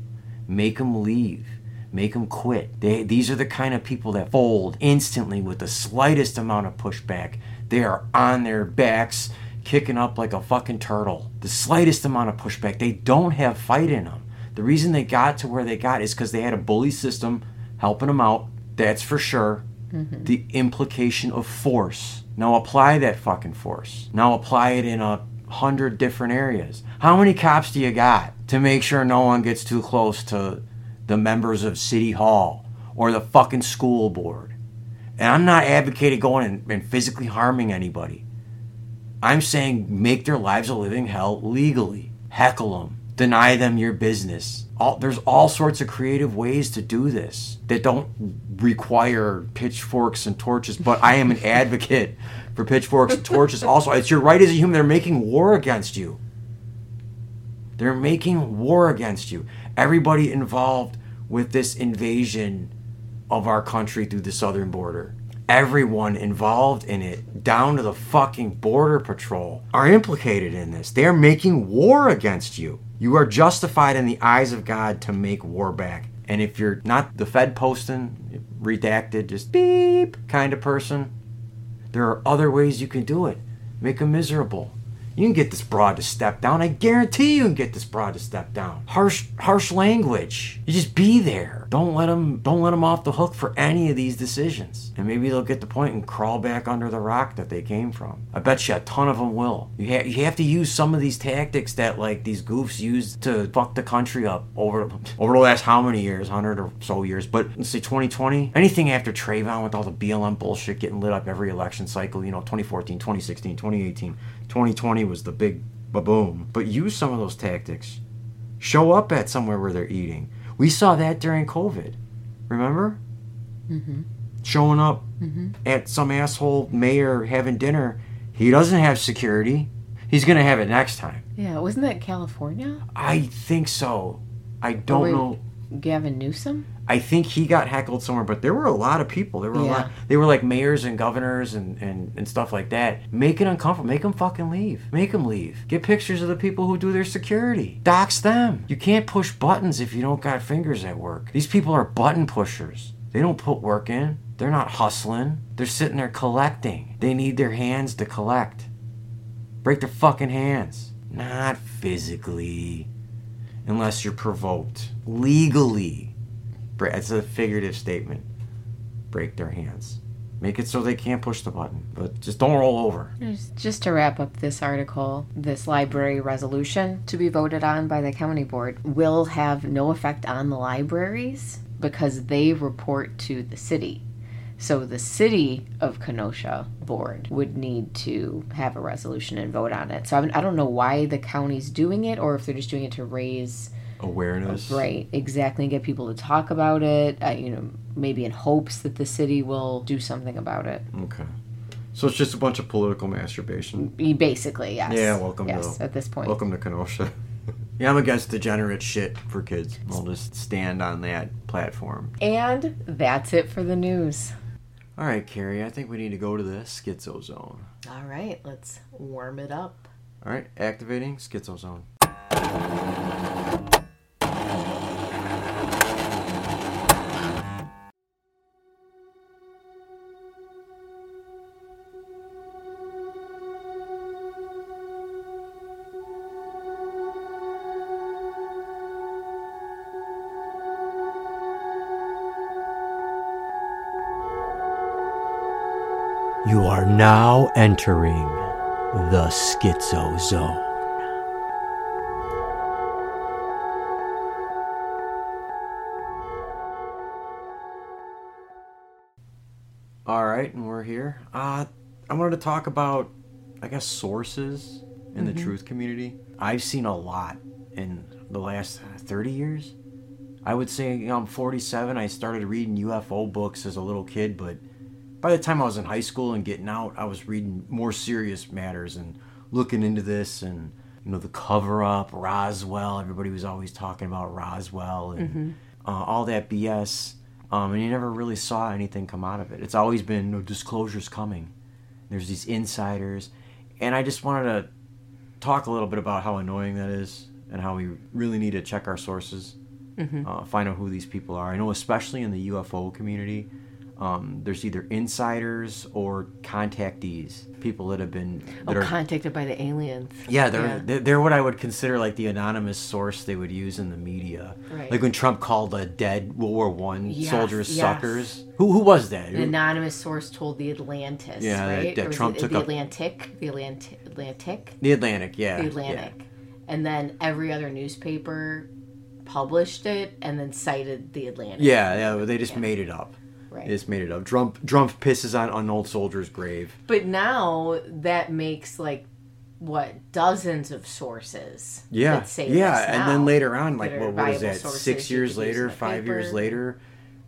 Make them leave. Make them quit. They, these are the kind of people that fold instantly with the slightest amount of pushback. They are on their backs, kicking up like a fucking turtle. The slightest amount of pushback. They don't have fight in them. The reason they got to where they got is because they had a bully system helping them out. That's for sure. Mm-hmm. The implication of force. Now apply that fucking force. Now apply it in a hundred different areas. How many cops do you got to make sure no one gets too close to the members of City Hall or the fucking school board? And I'm not advocating going and, and physically harming anybody. I'm saying make their lives a living hell legally. Heckle them. Deny them your business. All, there's all sorts of creative ways to do this that don't require pitchforks and torches, but I am an advocate for pitchforks and torches also. It's your right as a human. They're making war against you. They're making war against you. Everybody involved with this invasion of our country through the southern border. Everyone involved in it, down to the fucking border patrol, are implicated in this. They're making war against you. You are justified in the eyes of God to make war back. And if you're not the Fed posting, redacted, just beep kind of person, there are other ways you can do it. Make them miserable. You can get this broad to step down. I guarantee you can get this broad to step down. Harsh, harsh language. You just be there. Don't let them. Don't let them off the hook for any of these decisions. And maybe they'll get the point and crawl back under the rock that they came from. I bet you a ton of them will. You have you have to use some of these tactics that like these goofs used to fuck the country up over over the last how many years, hundred or so years. But let's say 2020. Anything after Trayvon with all the BLM bullshit getting lit up every election cycle. You know, 2014, 2016, 2018. 2020 was the big boom. But use some of those tactics. Show up at somewhere where they're eating. We saw that during COVID. Remember? Mm-hmm. Showing up at some asshole mayor having dinner. He doesn't have security. He's going to have it next time. Yeah, wasn't that California? I think so. I don't wait. know. Gavin Newsom? I think he got heckled somewhere, but there were a lot of people. There were a lot. They were like mayors and governors and, and, and stuff like that. Make it uncomfortable. Make them fucking leave. Make them leave. Get pictures of the people who do their security. Dox them. You can't push buttons if you don't got fingers at work. These people are button pushers. They don't put work in. They're not hustling. They're sitting there collecting. They need their hands to collect. Break their fucking hands. Not physically unless you're provoked legally. It's a figurative statement. Break their hands. Make it so they can't push the button, but just don't roll over. Just- to wrap up this article, this library resolution to be voted on by the county board will have no effect on the libraries because they report to the city. So the city of Kenosha board would need to have a resolution and vote on it. So I don't know why the county's doing it or if they're just doing it to raise Awareness. Right, exactly. Get people to talk about it. Uh, you know, maybe in hopes that the city will do something about it. Okay. So it's just a bunch of political masturbation. Basically, yes. Yeah, welcome Yes, to at this point. Welcome to Kenosha. yeah, I'm against degenerate shit for kids. I'll just stand on that platform. And that's it for the news. All right, Carrie, I think we need to go to the schizo zone. All right, let's warm it up. All right, activating schizo zone. Now entering the Schizo Zone. All right, and we're here. Uh, I wanted to talk about, I guess, sources in the truth community. I've seen a lot in the last 30 years. I would say you know, I'm 47. I started reading UFO books as a little kid, but by the time I was in high school and getting out, I was reading more serious matters and looking into this and you know the cover up, Roswell. Everybody was always talking about Roswell and uh, all that BS. Um, and you never really saw anything come out of it. It's always been no disclosures coming. There's these insiders, and I just wanted to talk a little bit about how annoying that is and how we really need to check our sources, uh, find out who these people are. I know, especially in the UFO community, Um, there's either insiders or contactees, people that have been that Oh, are contacted by the aliens. yeah, they're, Yeah. they're what I would consider like the anonymous source they would use in the media. Right. Like when Trump called the dead World War One Yes, soldiers yes. suckers. Who who was that? An anonymous source told the Atlantis, Yeah, right? that was Trump it took the up- Atlantic, the Atlantic, Atlantic, the Atlantic, yeah. the yeah. Atlantic, and then every other newspaper published it and then cited the Atlantic. Yeah, yeah, they just made it up. Right. Just made it up. Trump Trump pisses on an old soldier's grave. But now that makes like what dozens of sources. Yeah, that say yeah, and then later on, like what, what is that? Six years could use in later, five years later,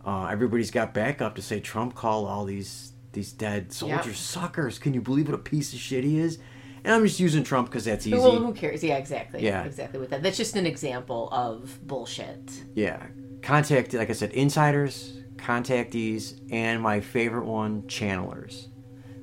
uh, everybody's got backup to say Trump called all these these dead soldiers suckers. Can you believe what a piece of shit he is? And I'm just using Trump because that's easy. Well, who cares? Yeah, exactly. Yeah. exactly. With that, that's just an example of bullshit. Yeah. Contact, like I said, insiders, contactees, and my favorite one, channelers.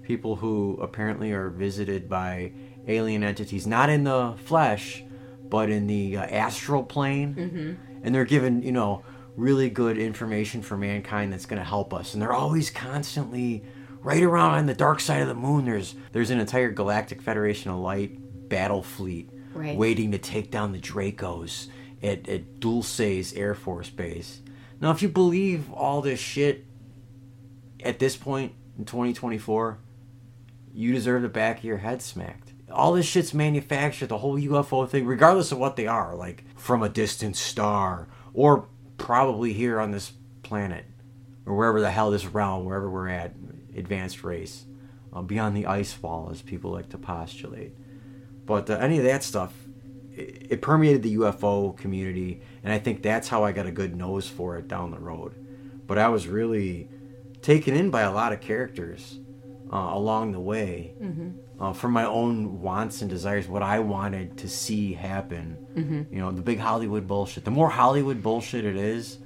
People who apparently are visited by alien entities, not in the flesh, but in the uh, astral plane. Mm-hmm. And they're given, you know, really good information for mankind that's going to help us. And they're always constantly right around on the dark side of the moon. There's there's an entire Galactic Federation of Light battle fleet Right. waiting to take down the Dracos at, at Dulce's Air Force Base. Now, if you believe all this shit at this point in 2024, you deserve the back of your head smacked. All this shit's manufactured, the whole UFO thing, regardless of what they are, like from a distant star or probably here on this planet or wherever the hell this realm, wherever we're at, advanced race, uh, beyond the ice wall, as people like to postulate. But uh, any of that stuff, it, it permeated the UFO community, and I think that's how I got a good nose for it down the road. But I was really taken in by a lot of characters uh, along the way uh, for my own wants and desires, what I wanted to see happen. You know, the big Hollywood bullshit. The more Hollywood bullshit it is,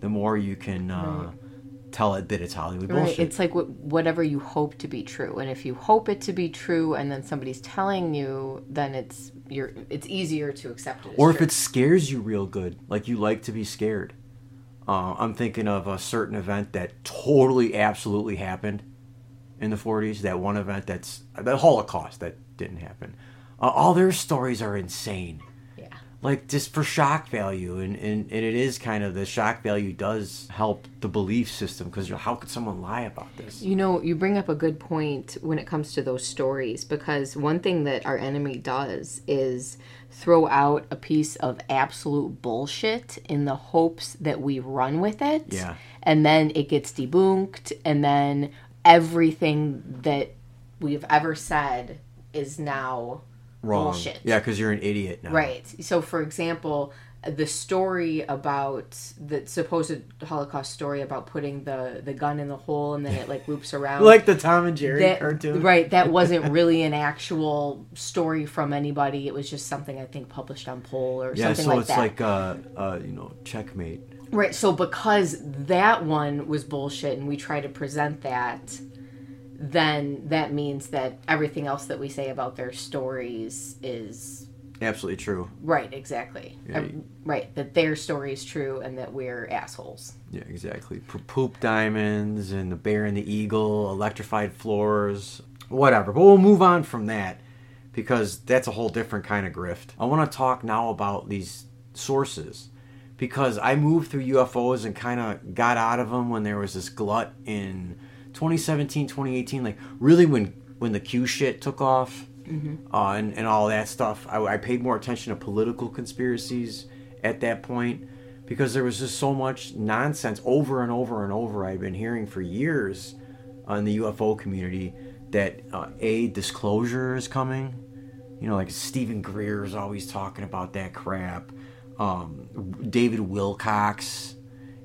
the more you can uh, tell it that it's Hollywood Right. bullshit. It's like wh- whatever you hope to be true, and if you hope it to be true, and then somebody's telling you, then it's you're it's easier to accept it. As or if true. it scares you real good, like you like to be scared. Uh, I'm thinking of a certain event that totally, absolutely happened in the 40s. That one event that's the Holocaust that didn't happen. Uh, all their stories are insane. Like just for shock value, and, and, and it is kind of the shock value does help the belief system because how could someone lie about this? You know, you bring up a good point when it comes to those stories because one thing that our enemy does is throw out a piece of absolute bullshit in the hopes that we run with it. Yeah. And then it gets debunked, and then everything that we've ever said is now Wrong. bullshit. Yeah, because you're an idiot now. Right. So, for example, the story about the supposed Holocaust story about putting the the gun in the hole and then it like loops around. Like the Tom and Jerry that, cartoon. right. That wasn't really an actual story from anybody. It was just something I think published on Poll or Yeah, something so like that. Yeah. So it's like uh, uh, you know, checkmate. Right. So because that one was bullshit and we try to present that, then that means that everything else that we say about their stories is Absolutely true. right. Exactly. Yeah, Uh, right. That their story is true and that we're assholes. Yeah, exactly. Poop diamonds and the bear and the eagle, electrified floors, whatever. But we'll move on from that because that's a whole different kind of grift. I want to talk now about these sources because I moved through UFOs and kind of got out of them when there was this glut in 2017, 2018. Like really when when the Q shit took off uh, and and all that stuff. I, I paid more attention to political conspiracies at that point because there was just so much nonsense over and over and over I've been hearing for years on the UFO community that uh, a disclosure is coming. You know, like Steven Greer is always talking about that crap. Um, David Wilcock,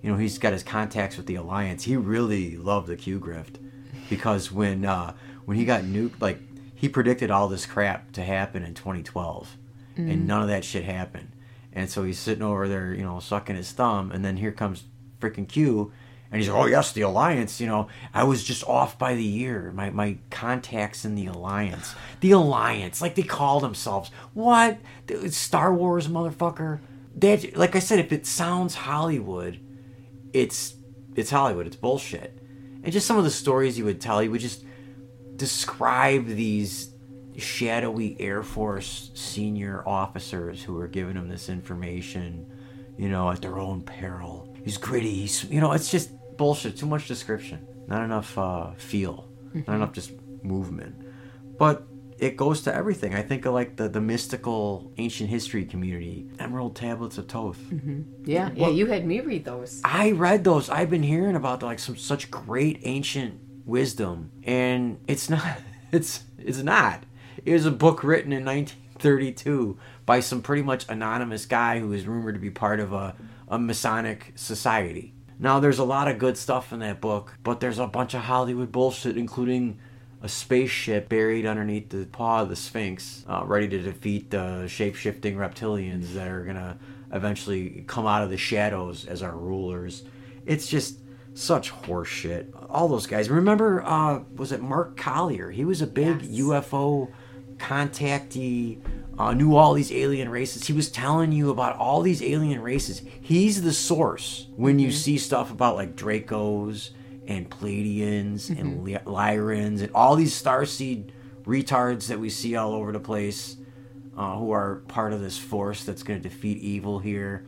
you know, he's got his contacts with the Alliance. He really loved the Q grift because when uh, when he got nuked, like he predicted all this crap to happen in 2012, and none of that shit happened. And so he's sitting over there, you know, sucking his thumb, and then here comes freaking Q, and he's like, "Oh yes, the Alliance." You know, I was just off by the year. My my contacts in the Alliance, the Alliance, like they call themselves. What? Star Wars, motherfucker. That, like I said, if it sounds Hollywood, it's it's Hollywood. It's bullshit. and just some of the stories you would tell. you would just describe these shadowy Air Force senior officers who were giving him this information, you know, at their own peril. He's gritty. He's, you know, it's just bullshit. Too much description. Not enough uh, feel. Not enough just movement. But it goes to everything. I think of like the, the mystical ancient history community, Emerald Tablets of Thoth. Mm-hmm. Yeah, yeah. Well- You had me read those. I read those. I've been hearing about like some such great ancient wisdom, and it's not. It's it's not. It was a book written in 1932 by some pretty much anonymous guy who is rumored to be part of a a Masonic society. Now, there's a lot of good stuff in that book, but there's a bunch of Hollywood bullshit, including a spaceship buried underneath the paw of the Sphinx, uh, ready to defeat the shape shifting reptilians that are going to eventually come out of the shadows as our rulers. It's just such horseshit. All those guys. Remember, uh, was it Mark Collier? He was a big Yes. UFO contactee, uh, knew all these alien races. He was telling you about all these alien races. He's the source when you see stuff about like Dracos and Pleiadians and Ly- Lyrans and all these starseed retards that we see all over the place uh, who are part of this force that's going to defeat evil here.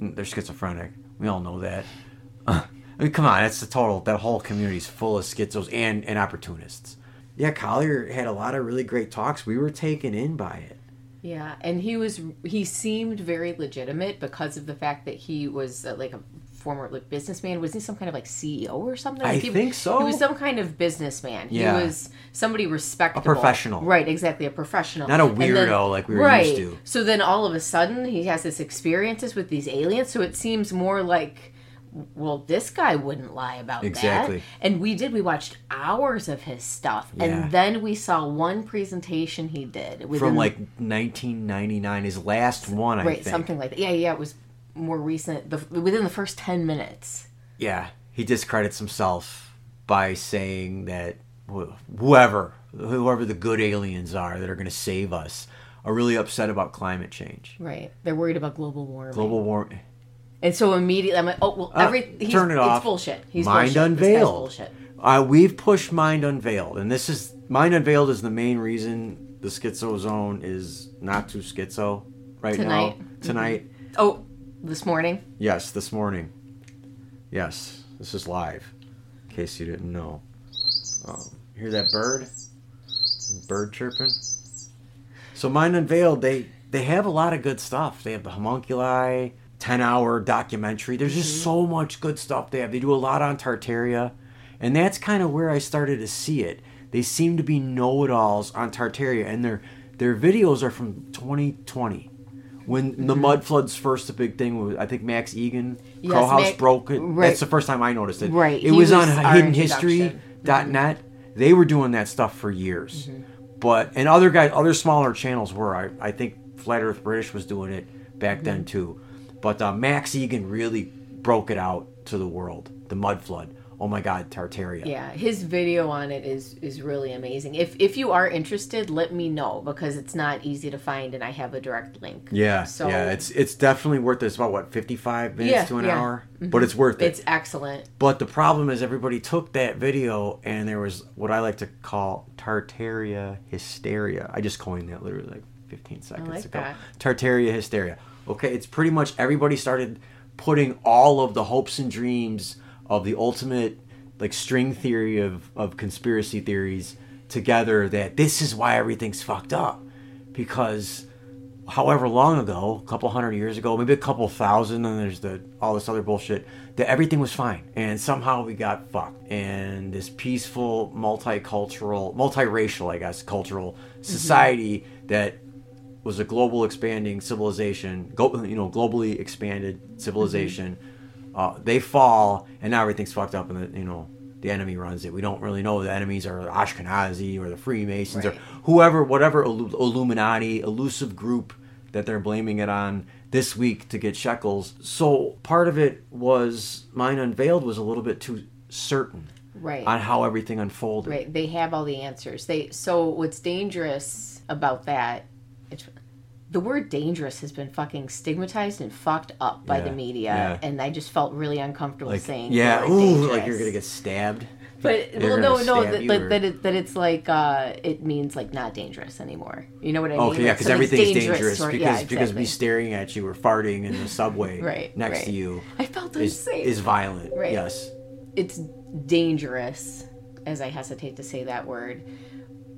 Mm, They're schizophrenic. We all know that. I mean, come on, that's the total. That whole community's full of schizos and, and opportunists. Yeah, Collier had a lot of really great talks. We were taken in by it. Yeah, and he was he seemed very legitimate because of the fact that he was uh, like a former like businessman. Was he some kind of like CEO or something? I Like, he- think so. He was some kind of businessman. Yeah. He was somebody respectable, professional. right? Exactly, a professional, Not a And then- weirdo like we were right. used to. So then all of a sudden he has this experiences with these aliens. So it seems more like. Well, this guy wouldn't lie about that. Exactly. that. And we did. We watched hours of his stuff, Yeah. and then we saw one presentation he did From like 1999, his last one, I right think. something like that yeah yeah it was more recent the, within the first 10 minutes Yeah, he discredits himself by saying that whoever, whoever the good aliens are that are going to save us, are really upset about climate change. right they're worried about global warming Global warming. and so immediately i'm like oh well Uh, every he's, turn it off. it's bullshit he's Mind bullshit. Unveiled. bullshit Uh, we've pushed Mind Unveiled, and this is Mind Unveiled is the main reason the Schizo Zone is not too schizo right Tonight. now. Tonight, oh this morning yes, this morning, yes, this is live. In case you didn't know, um, hear that bird? Bird chirping. So Mind Unveiled, they they have a lot of good stuff. They have the homunculi, ten hour documentary. There's just so much good stuff they have. They do a lot on Tartaria, and that's kind of where I started to see it. They seem to be know it alls on Tartaria, and their their videos are from 2020. When the mm-hmm. mud floods first, the big thing was I think Max Igan, Yes, Crow House Mac- broke it. right. That's the first time I noticed it. Right, It he was, was on hiddenhistory.net. Mm-hmm. They were doing that stuff for years. Mm-hmm. But and other guys, other smaller channels were. I, I think Flat Earth British was doing it back then too. But uh, Max Igan really broke it out to the world. The mud flood. Oh my God, Tartaria. yeah his video on it is is really amazing if if you are interested let me know because it's not easy to find and i have a direct link Yeah, So- yeah, it's it's definitely worth it. It's about what fifty five minutes Yeah, to an yeah. Mm-hmm. hour, but it's worth it. it's excellent But the problem is everybody took that video and there was what I like to call Tartaria hysteria. I just coined that literally like 15 seconds like ago. that. Tartaria hysteria. Okay, it's pretty much everybody started putting all of the hopes and dreams of the ultimate like string theory of, of conspiracy theories together that this is why everything's fucked up. Because however long ago, a couple hundred years ago, maybe a couple thousand, and there's the all this other bullshit that everything was fine, and somehow we got fucked. And this peaceful, multicultural, multiracial, I guess, cultural mm-hmm. society that was a global expanding civilization, go, you know, globally expanded civilization. Mm-hmm. Uh, they fall, and now everything's fucked up, and the, you know the enemy runs it. We don't really know the enemies are Ashkenazi or the Freemasons or whoever, whatever Illuminati, elusive group that they're blaming it on this week to get shekels. So part of it was Mind Unveiled was a little bit too certain right on how everything unfolded. Right. They have all the answers. They so what's dangerous about that it's the word dangerous has been fucking stigmatized and fucked up by Yeah, the media yeah. and I just felt really uncomfortable Like saying yeah, ooh, dangerous. like you're gonna get stabbed. But well, no, no, that, that, or- that, it, that it's like uh, it means like not dangerous anymore. You know what I mean? Okay, yeah, because everything's dangerous, or- because yeah, because me staring at you or farting in the subway Right, next right. to you I felt is unsafe. is violent. Right. Yes. it's dangerous, as I hesitate to say that word,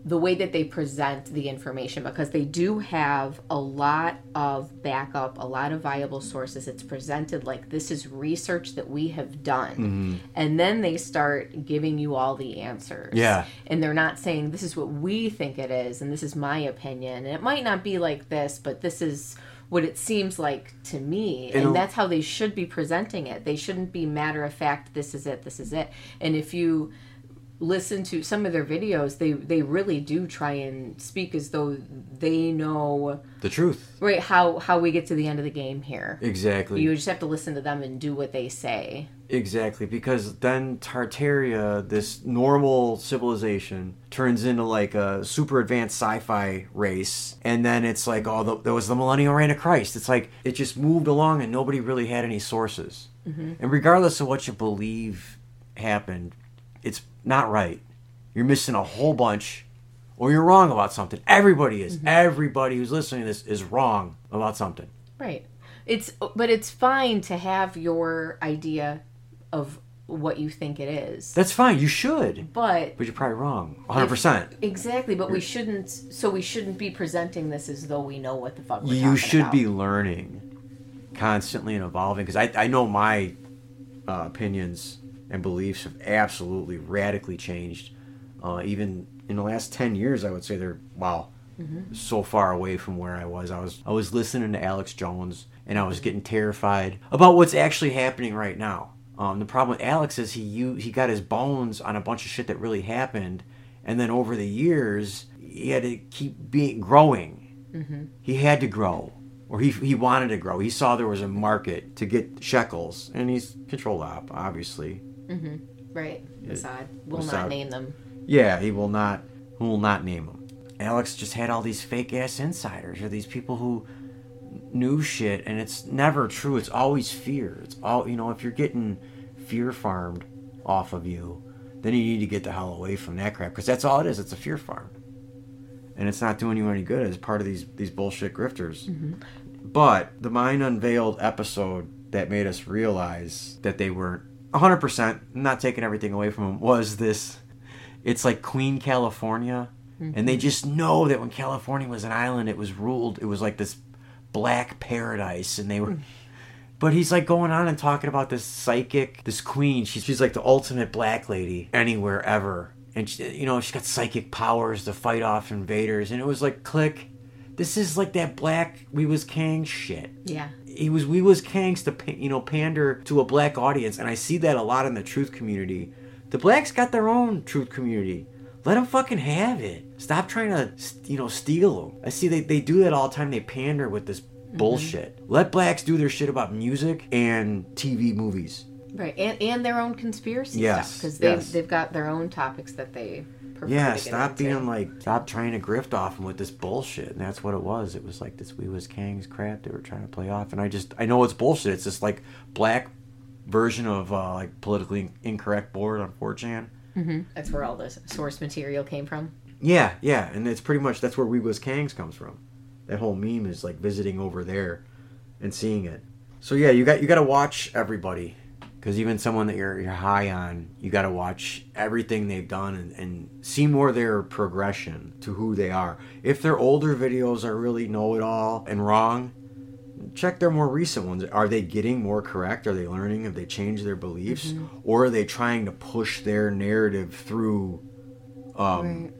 the way that they present the information because they do have a lot of backup, a lot of viable sources. It's presented like this is research that we have done. Mm-hmm. And then they start giving you all the answers. Yeah. And they're not saying this is what we think it is and this is my opinion. And it might not be like this, but this is what it seems like to me. And And, that's how they should be presenting it. They shouldn't be matter of fact, this is it, this is it. And if you listen to some of their videos, they they really do try and speak as though they know The truth. right how how we get to the end of the game here. Exactly. You just have to listen to them and do what they say. Exactly, because then Tartaria, this normal civilization, turns into like a super advanced sci-fi race, and then it's like, oh, the, there was the Millennial Reign of Christ. It's like it just moved along, and nobody really had any sources. Mm-hmm. And regardless of what you believe happened, it's not right. You're missing a whole bunch, or you're wrong about something. Everybody is. Everybody who's listening to this is wrong about something. Right. It's but it's fine to have your idea of what you think it is. That's fine. You should, But but you're probably wrong. 100. percent exactly, but we shouldn't so we shouldn't be presenting this as though we know what the fuck we're you should about. be learning constantly and evolving because I, I know my uh, opinions and beliefs have absolutely radically changed. Uh, even in the last 10 years i would say they're wow so far away from where i was. I was i was listening to alex jones and i was getting terrified about what's actually happening right now. Um, the problem with alex is he he got his bones on a bunch of shit that really happened and then over the years he had to keep being growing. He had to grow or he, he wanted to grow. He saw there was a market to get shekels and he's controlled op obviously Mm-hmm. right. Assad. Will Assad. not name them. yeah he will not he will not name them? alex just had all these fake ass insiders or these people who knew shit and it's never true it's always fear it's all you know if you're getting fear farmed off of you then you need to get the hell away from that crap because that's all it is it's a fear farm and it's not doing you any good as part of these these bullshit grifters mm-hmm. but the mind unveiled episode that made us realize that they were 100% not taking everything away from him, was this it's like queen california and they mm-hmm. just know that when california was an island it was ruled it was like this black paradise and they were mm. but he's like going on and talking about this psychic, this queen. She's, she's like the ultimate black lady anywhere ever. And, she, you know, she's got psychic powers to fight off invaders. And it was like, click. This is like that black We Was Kang shit. Yeah. He was We Was Kangs to, you know, pander to a black audience. And I see that a lot in the truth community. The blacks got their own truth community. Let them fucking have it. Stop trying to, you know, steal them. I see they, they do that all the time. They pander with this mm-hmm. bullshit. Let blacks do their shit about music and TV movies. Right. And and their own conspiracy Yes, stuff because they yes. they've got their own topics that they prefer Yeah, to get stop into. being like, stop trying to grift off them with this bullshit. And that's what it was. It was like this We Was Kangs crap they were trying to play off. And I just, I know it's bullshit. It's this like black version of uh, like politically incorrect board on 4chan. That's where all the source material came from. Yeah, yeah, and it's pretty much that's where We Was Kangs comes from. That whole meme is like visiting over there and seeing it. So yeah, you got you got to watch everybody because even someone that you're you're high on, you got to watch everything they've done and, and see more their progression to who they are. If their older videos are really know it all and wrong, check their more recent ones. Are they getting more correct? Are they learning? Have they changed their beliefs, or are they trying to push their narrative through? Um,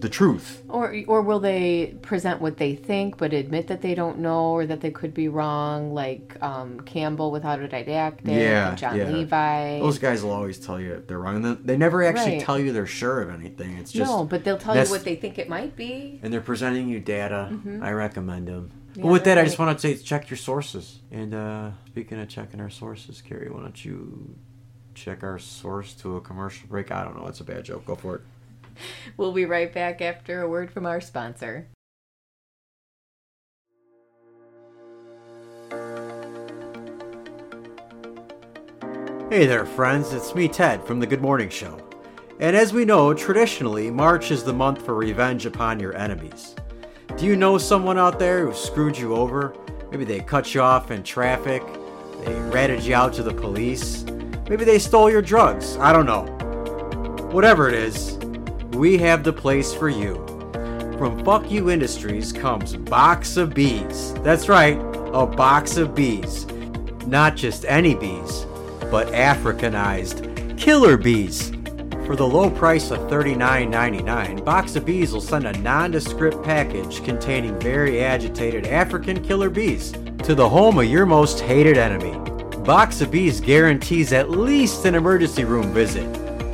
the truth. Or or will they present what they think but admit that they don't know or that they could be wrong, like um, Campbell with Autodidactic Yeah, Jon yeah. Levi. Those guys will always tell you they're wrong. And they never actually Right. tell you they're sure of anything. It's just no, but they'll tell you what they think it might be. and they're presenting you data. I recommend them. Yeah, but with that, I just want to say check your sources. And uh, speaking of checking our sources, Carrie, why don't you check our source to a commercial break? I don't know. It's a bad joke. Go for it. We'll be right back after a word from our sponsor. Hey there, friends. It's me, Ted, from The Good Morning Show. And as we know, traditionally, March is the month for revenge upon your enemies. Do you know someone out there who screwed you over? Maybe they cut you off in traffic, they ratted you out to the police, maybe they stole your drugs. I don't know. Whatever it is, we have the place for you. From Fuck You Industries comes Box of Bees. That's right, a box of bees. Not just any bees, but Africanized killer bees. For the low price of $39.99, Box of Bees will send a nondescript package containing very agitated African killer bees to the home of your most hated enemy. Box of Bees guarantees at least an emergency room visit.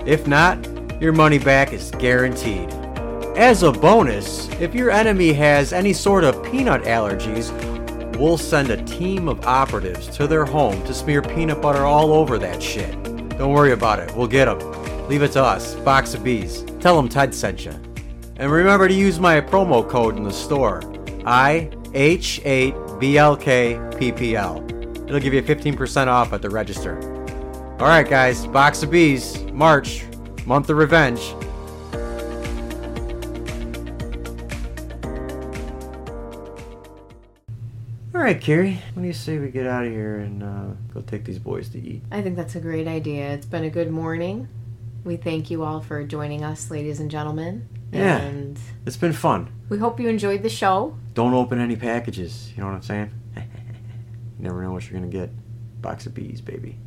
If not, your money back is guaranteed. As a bonus, if your enemy has any sort of peanut allergies, we'll send a team of operatives to their home to smear peanut butter all over that shit. Don't worry about it, we'll get them. Leave it to us, Box of Bees. Tell them Ted sent you. And remember to use my promo code in the store IH8BLKPPL. It'll give you 15% off at the register. Alright, guys, Box of Bees, March, month of revenge. Alright, Carrie, what do you say we get out of here and uh, go take these boys to eat? I think that's a great idea. It's been a good morning. We thank you all for joining us, ladies and gentlemen. Yeah. And It's been fun. we hope you enjoyed the show. Don't open any packages. You know what I'm saying? you never know what you're gonna get. Box of bees, baby.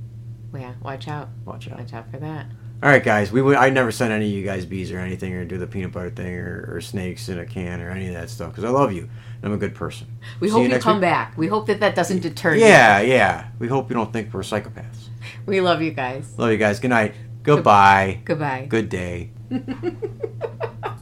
Yeah, watch out. Watch out. Watch out for that. All right, guys. We would. I never sent any of you guys bees or anything, or do the peanut butter thing, or, or snakes in a can, or any of that stuff. Because I love you. and I'm a good person. We See hope you you, come week. back. We hope that that doesn't deter you. Yeah, yeah. We hope you don't think we're psychopaths. We love you guys. Love you guys. Good night. Goodbye. Goodbye. Good day.